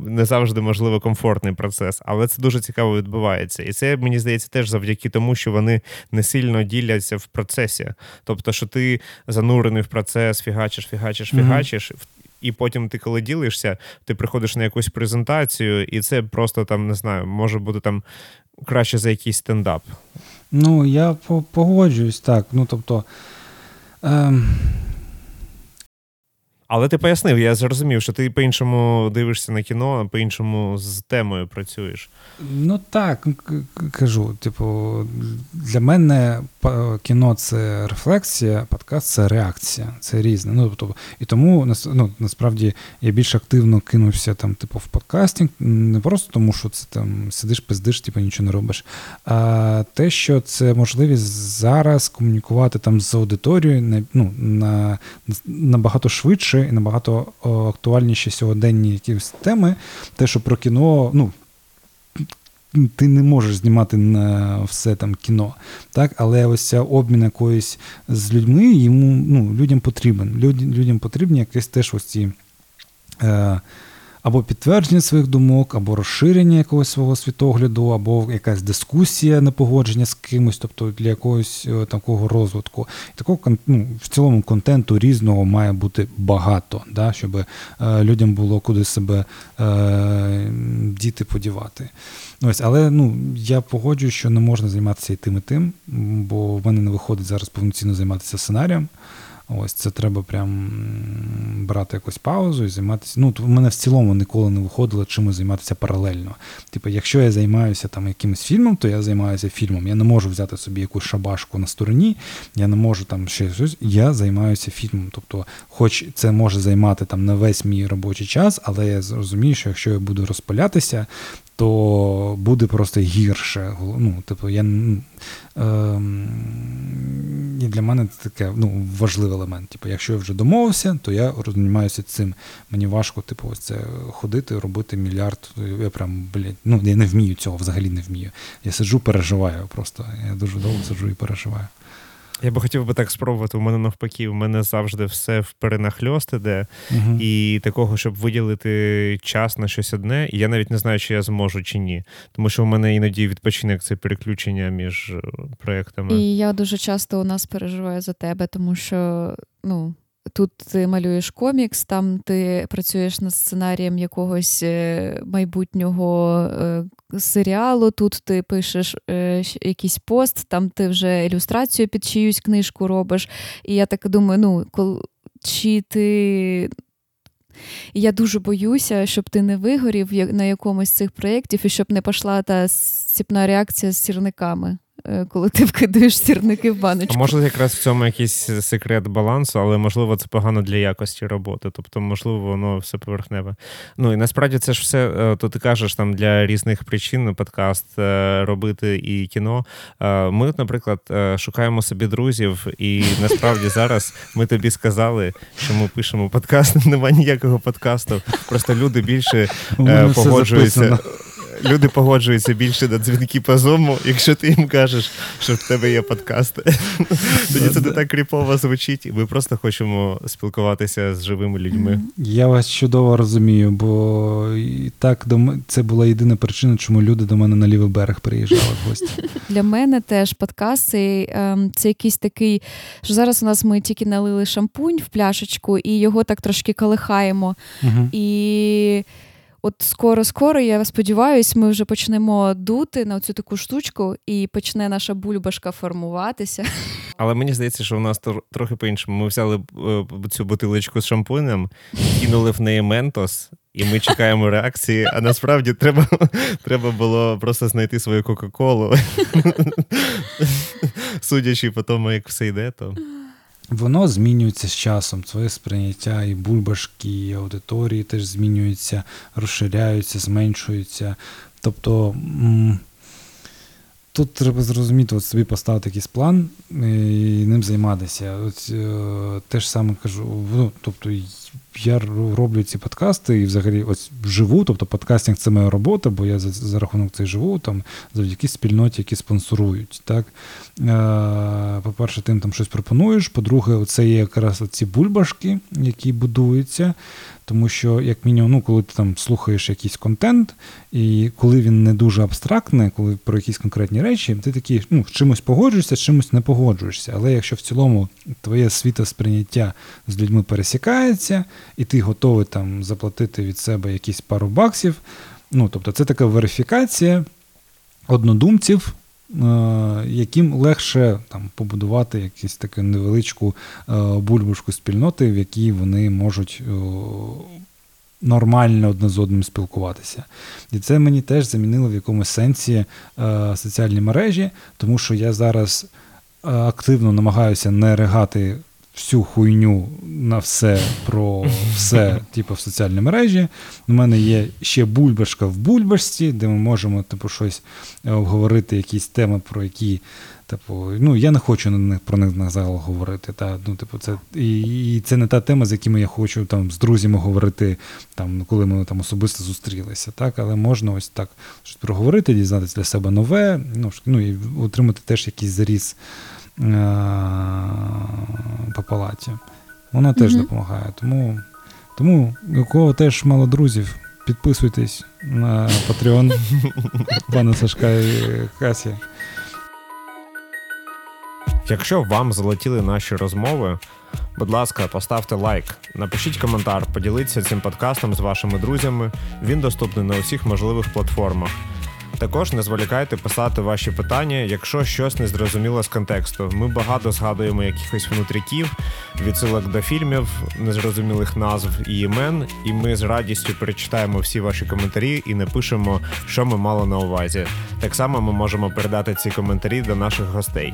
не завжди можливо комфортний процес. Але це дуже цікаво відбувається. І це мені здається здається, теж завдяки тому, що вони не сильно діляться в процесі. Тобто, що ти занурений в процес, фігачиш, фігачиш, фігачиш. Mm-hmm. І потім ти, коли ділишся, ти приходиш на якусь презентацію, і це просто там не знаю, може бути там краще за якийсь стендап. Ну, я погоджуюсь так. Ну, тобто. Ем... Але ти пояснив, я зрозумів, що ти по-іншому дивишся на кіно, а по-іншому з темою працюєш. Ну так, кажу. Типу, для мене кіно це рефлексія, подкаст це реакція, це різне. Ну, тобто, І тому ну, насправді я більш активно кинувся там, типу, в подкастинг, не просто тому, що це там сидиш, пиздиш, типу, нічого не робиш. А те, що це можливість зараз комунікувати там з аудиторією ну, на, набагато швидше і набагато актуальніші сьогоденні якісь теми, те, що про кіно, ну. Ти не можеш знімати на все там кіно, так? але ось ця обмін якоюсь з людьми йому ну, людям потрібен. Люд, людям потрібні якісь теж ось ці е, або підтвердження своїх думок, або розширення якогось свого світогляду, або якась дискусія непогодження з кимось, тобто для якогось е, такого розвитку. І такого ну, в цілому контенту різного має бути багато, да, щоб е, людям було куди себе е, діти подівати. Ось, Але ну, я погоджую, що не можна займатися і тим, і тим, бо в мене не виходить зараз повноцінно займатися сценарієм. Ось це треба прям брати якусь паузу і займатися. Ну, в мене в цілому ніколи не виходило чимось займатися паралельно. Типу, якщо я займаюся там якимось фільмом, то я займаюся фільмом. Я не можу взяти собі якусь шабашку на стороні, я не можу там ще щось. Я займаюся фільмом. Тобто, хоч це може займати там на весь мій робочий час, але я зрозумію, що якщо я буду розпалятися, то буде просто гірше. Ну, типу, я, е, для мене це таке ну, важливий елемент. Типу, якщо я вже домовився, то я розмінююся цим. Мені важко, типу, ось це ходити, робити мільярд. Я прям, блядь, ну я не вмію цього, взагалі не вмію. Я сиджу, переживаю просто. Я дуже довго сиджу і переживаю. Я би хотів би так спробувати. У мене навпаки, у мене завжди все в перенахльост іде. uh І такого, щоб виділити час на щось одне, і я навіть не знаю, чи я зможу чи ні. Тому що у мене іноді відпочинок це переключення між е, проектами. І я дуже часто у нас переживаю за тебе, тому що ну. Тут ти малюєш комікс, там ти працюєш над сценарієм якогось е, майбутнього е, серіалу. Тут ти пишеш е, якийсь пост, там ти вже ілюстрацію під чиюсь книжку робиш. І я так думаю, ну, кол... чи ти. Я дуже боюся, щоб ти не вигорів на якомусь з цих проєктів і щоб не пішла та сіпна реакція з сірниками. Е, коли ти *laughs* вкидаєш сірники в баночку. А Може, якраз в цьому якийсь секрет балансу, але можливо це погано для якості роботи. Тобто, можливо, воно все поверхневе. Ну і насправді це ж все, е, то ти кажеш там для різних причин подкаст е, робити і кіно. Ми, наприклад, шукаємо собі друзів, і насправді *laughs* зараз ми тобі сказали, що ми пишемо подкаст. *laughs* Немає ніякого подкасту. Просто люди більше погоджуються люди погоджуються більше на дзвінки по зуму, якщо ти їм кажеш, що в тебе є подкасти. Тоді це не так кріпово звучить, і ми просто хочемо спілкуватися з живими людьми. Я вас чудово розумію, бо і так це була єдина причина, чому люди до мене на лівий берег приїжджали в гості. Для мене теж подкаст це, ем, це якийсь такий, що зараз у нас ми тільки налили шампунь в пляшечку і його так трошки колихаємо. Угу. І от скоро-скоро, я сподіваюся, ми вже почнемо дути на цю таку штучку, і почне наша бульбашка формуватися. Але мені здається, що в нас тр- трохи по-іншому. Ми взяли е, цю бутилочку з шампунем, кинули в неї ментос, і ми чекаємо реакції. А насправді треба, *laughs* треба було просто знайти свою Кока-Колу. *laughs* Судячи по тому, як все йде, то. Воно змінюється з часом. Своє сприйняття і бульбашки, і аудиторії теж змінюються, розширяються, зменшуються. Тобто тут треба зрозуміти, от собі поставити якийсь план і ним займатися. От, е, те ж саме кажу, ну, тобто я роблю ці подкасти і взагалі ось живу, тобто подкастинг це моя робота, бо я за, за рахунок цей живу там завдяки спільноті, які спонсорують. Так? Е, По-перше, тим там щось пропонуєш. По-друге, це є якраз ці бульбашки, які будуються. Тому що, як мінімум, ну, коли ти там слухаєш якийсь контент, і коли він не дуже абстрактний, коли про якісь конкретні речі, ти такий ну, з чимось погоджуєшся, з чимось не погоджуєшся. Але якщо в цілому твоє світосприйняття з людьми пересікається, і ти готовий там заплатити від себе якісь пару баксів, ну тобто це така верифікація однодумців. Е, Яким легше там побудувати якусь таку невеличку бульбушку спільноти, в якій вони можуть е, нормально одне з одним спілкуватися. І це мені теж замінило в якомусь сенсі е, соціальні мережі, тому що я зараз е, активно намагаюся не ригати всю хуйню на все про все, типу, в соціальній мережі. У мене є ще бульбашка в бульбашці, де ми можемо типу, щось е, обговорити, якісь теми, про які. Типу, ну я не хочу на них про них на загал говорити. Та ну, типу, це і, і це не та тема, з якими я хочу там з друзями говорити, там коли ми там особисто зустрілися. Так, але можна ось так щось проговорити, дізнатися для себе нове, ну, ну і отримати теж якийсь заріз по палаті. Воно теж Мгм. допомагає. Тому, тому у кого теж мало друзів, підписуйтесь на Patreon *laughs* пана Сашка і Касі. Якщо вам залетіли наші розмови, будь ласка, поставте лайк, напишіть коментар, поділіться цим подкастом з вашими друзями. Він доступний на усіх можливих платформах. Також не зволікайте писати ваші питання, якщо щось не зрозуміло з контексту. Ми багато згадуємо якихось внутріків, відсилок до фільмів, незрозумілих назв і імен, і ми з радістю перечитаємо всі ваші коментарі і напишемо, що ми мали на увазі. Так само ми можемо передати ці коментарі до наших гостей.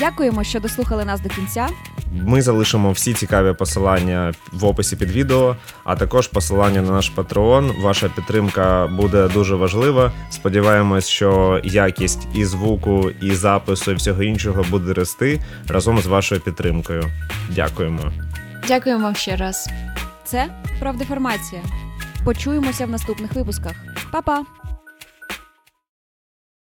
Дякуємо, що дослухали нас до кінця. Ми залишимо всі цікаві посилання в описі під відео, а також посилання на наш Patreon. Ваша підтримка буде дуже важлива. Сподіваємось, що якість і звуку, і запису, і всього іншого буде рости разом з вашою підтримкою. Дякуємо. Дякуємо вам ще раз. Це правдеформація. Почуємося в наступних випусках. Па-па!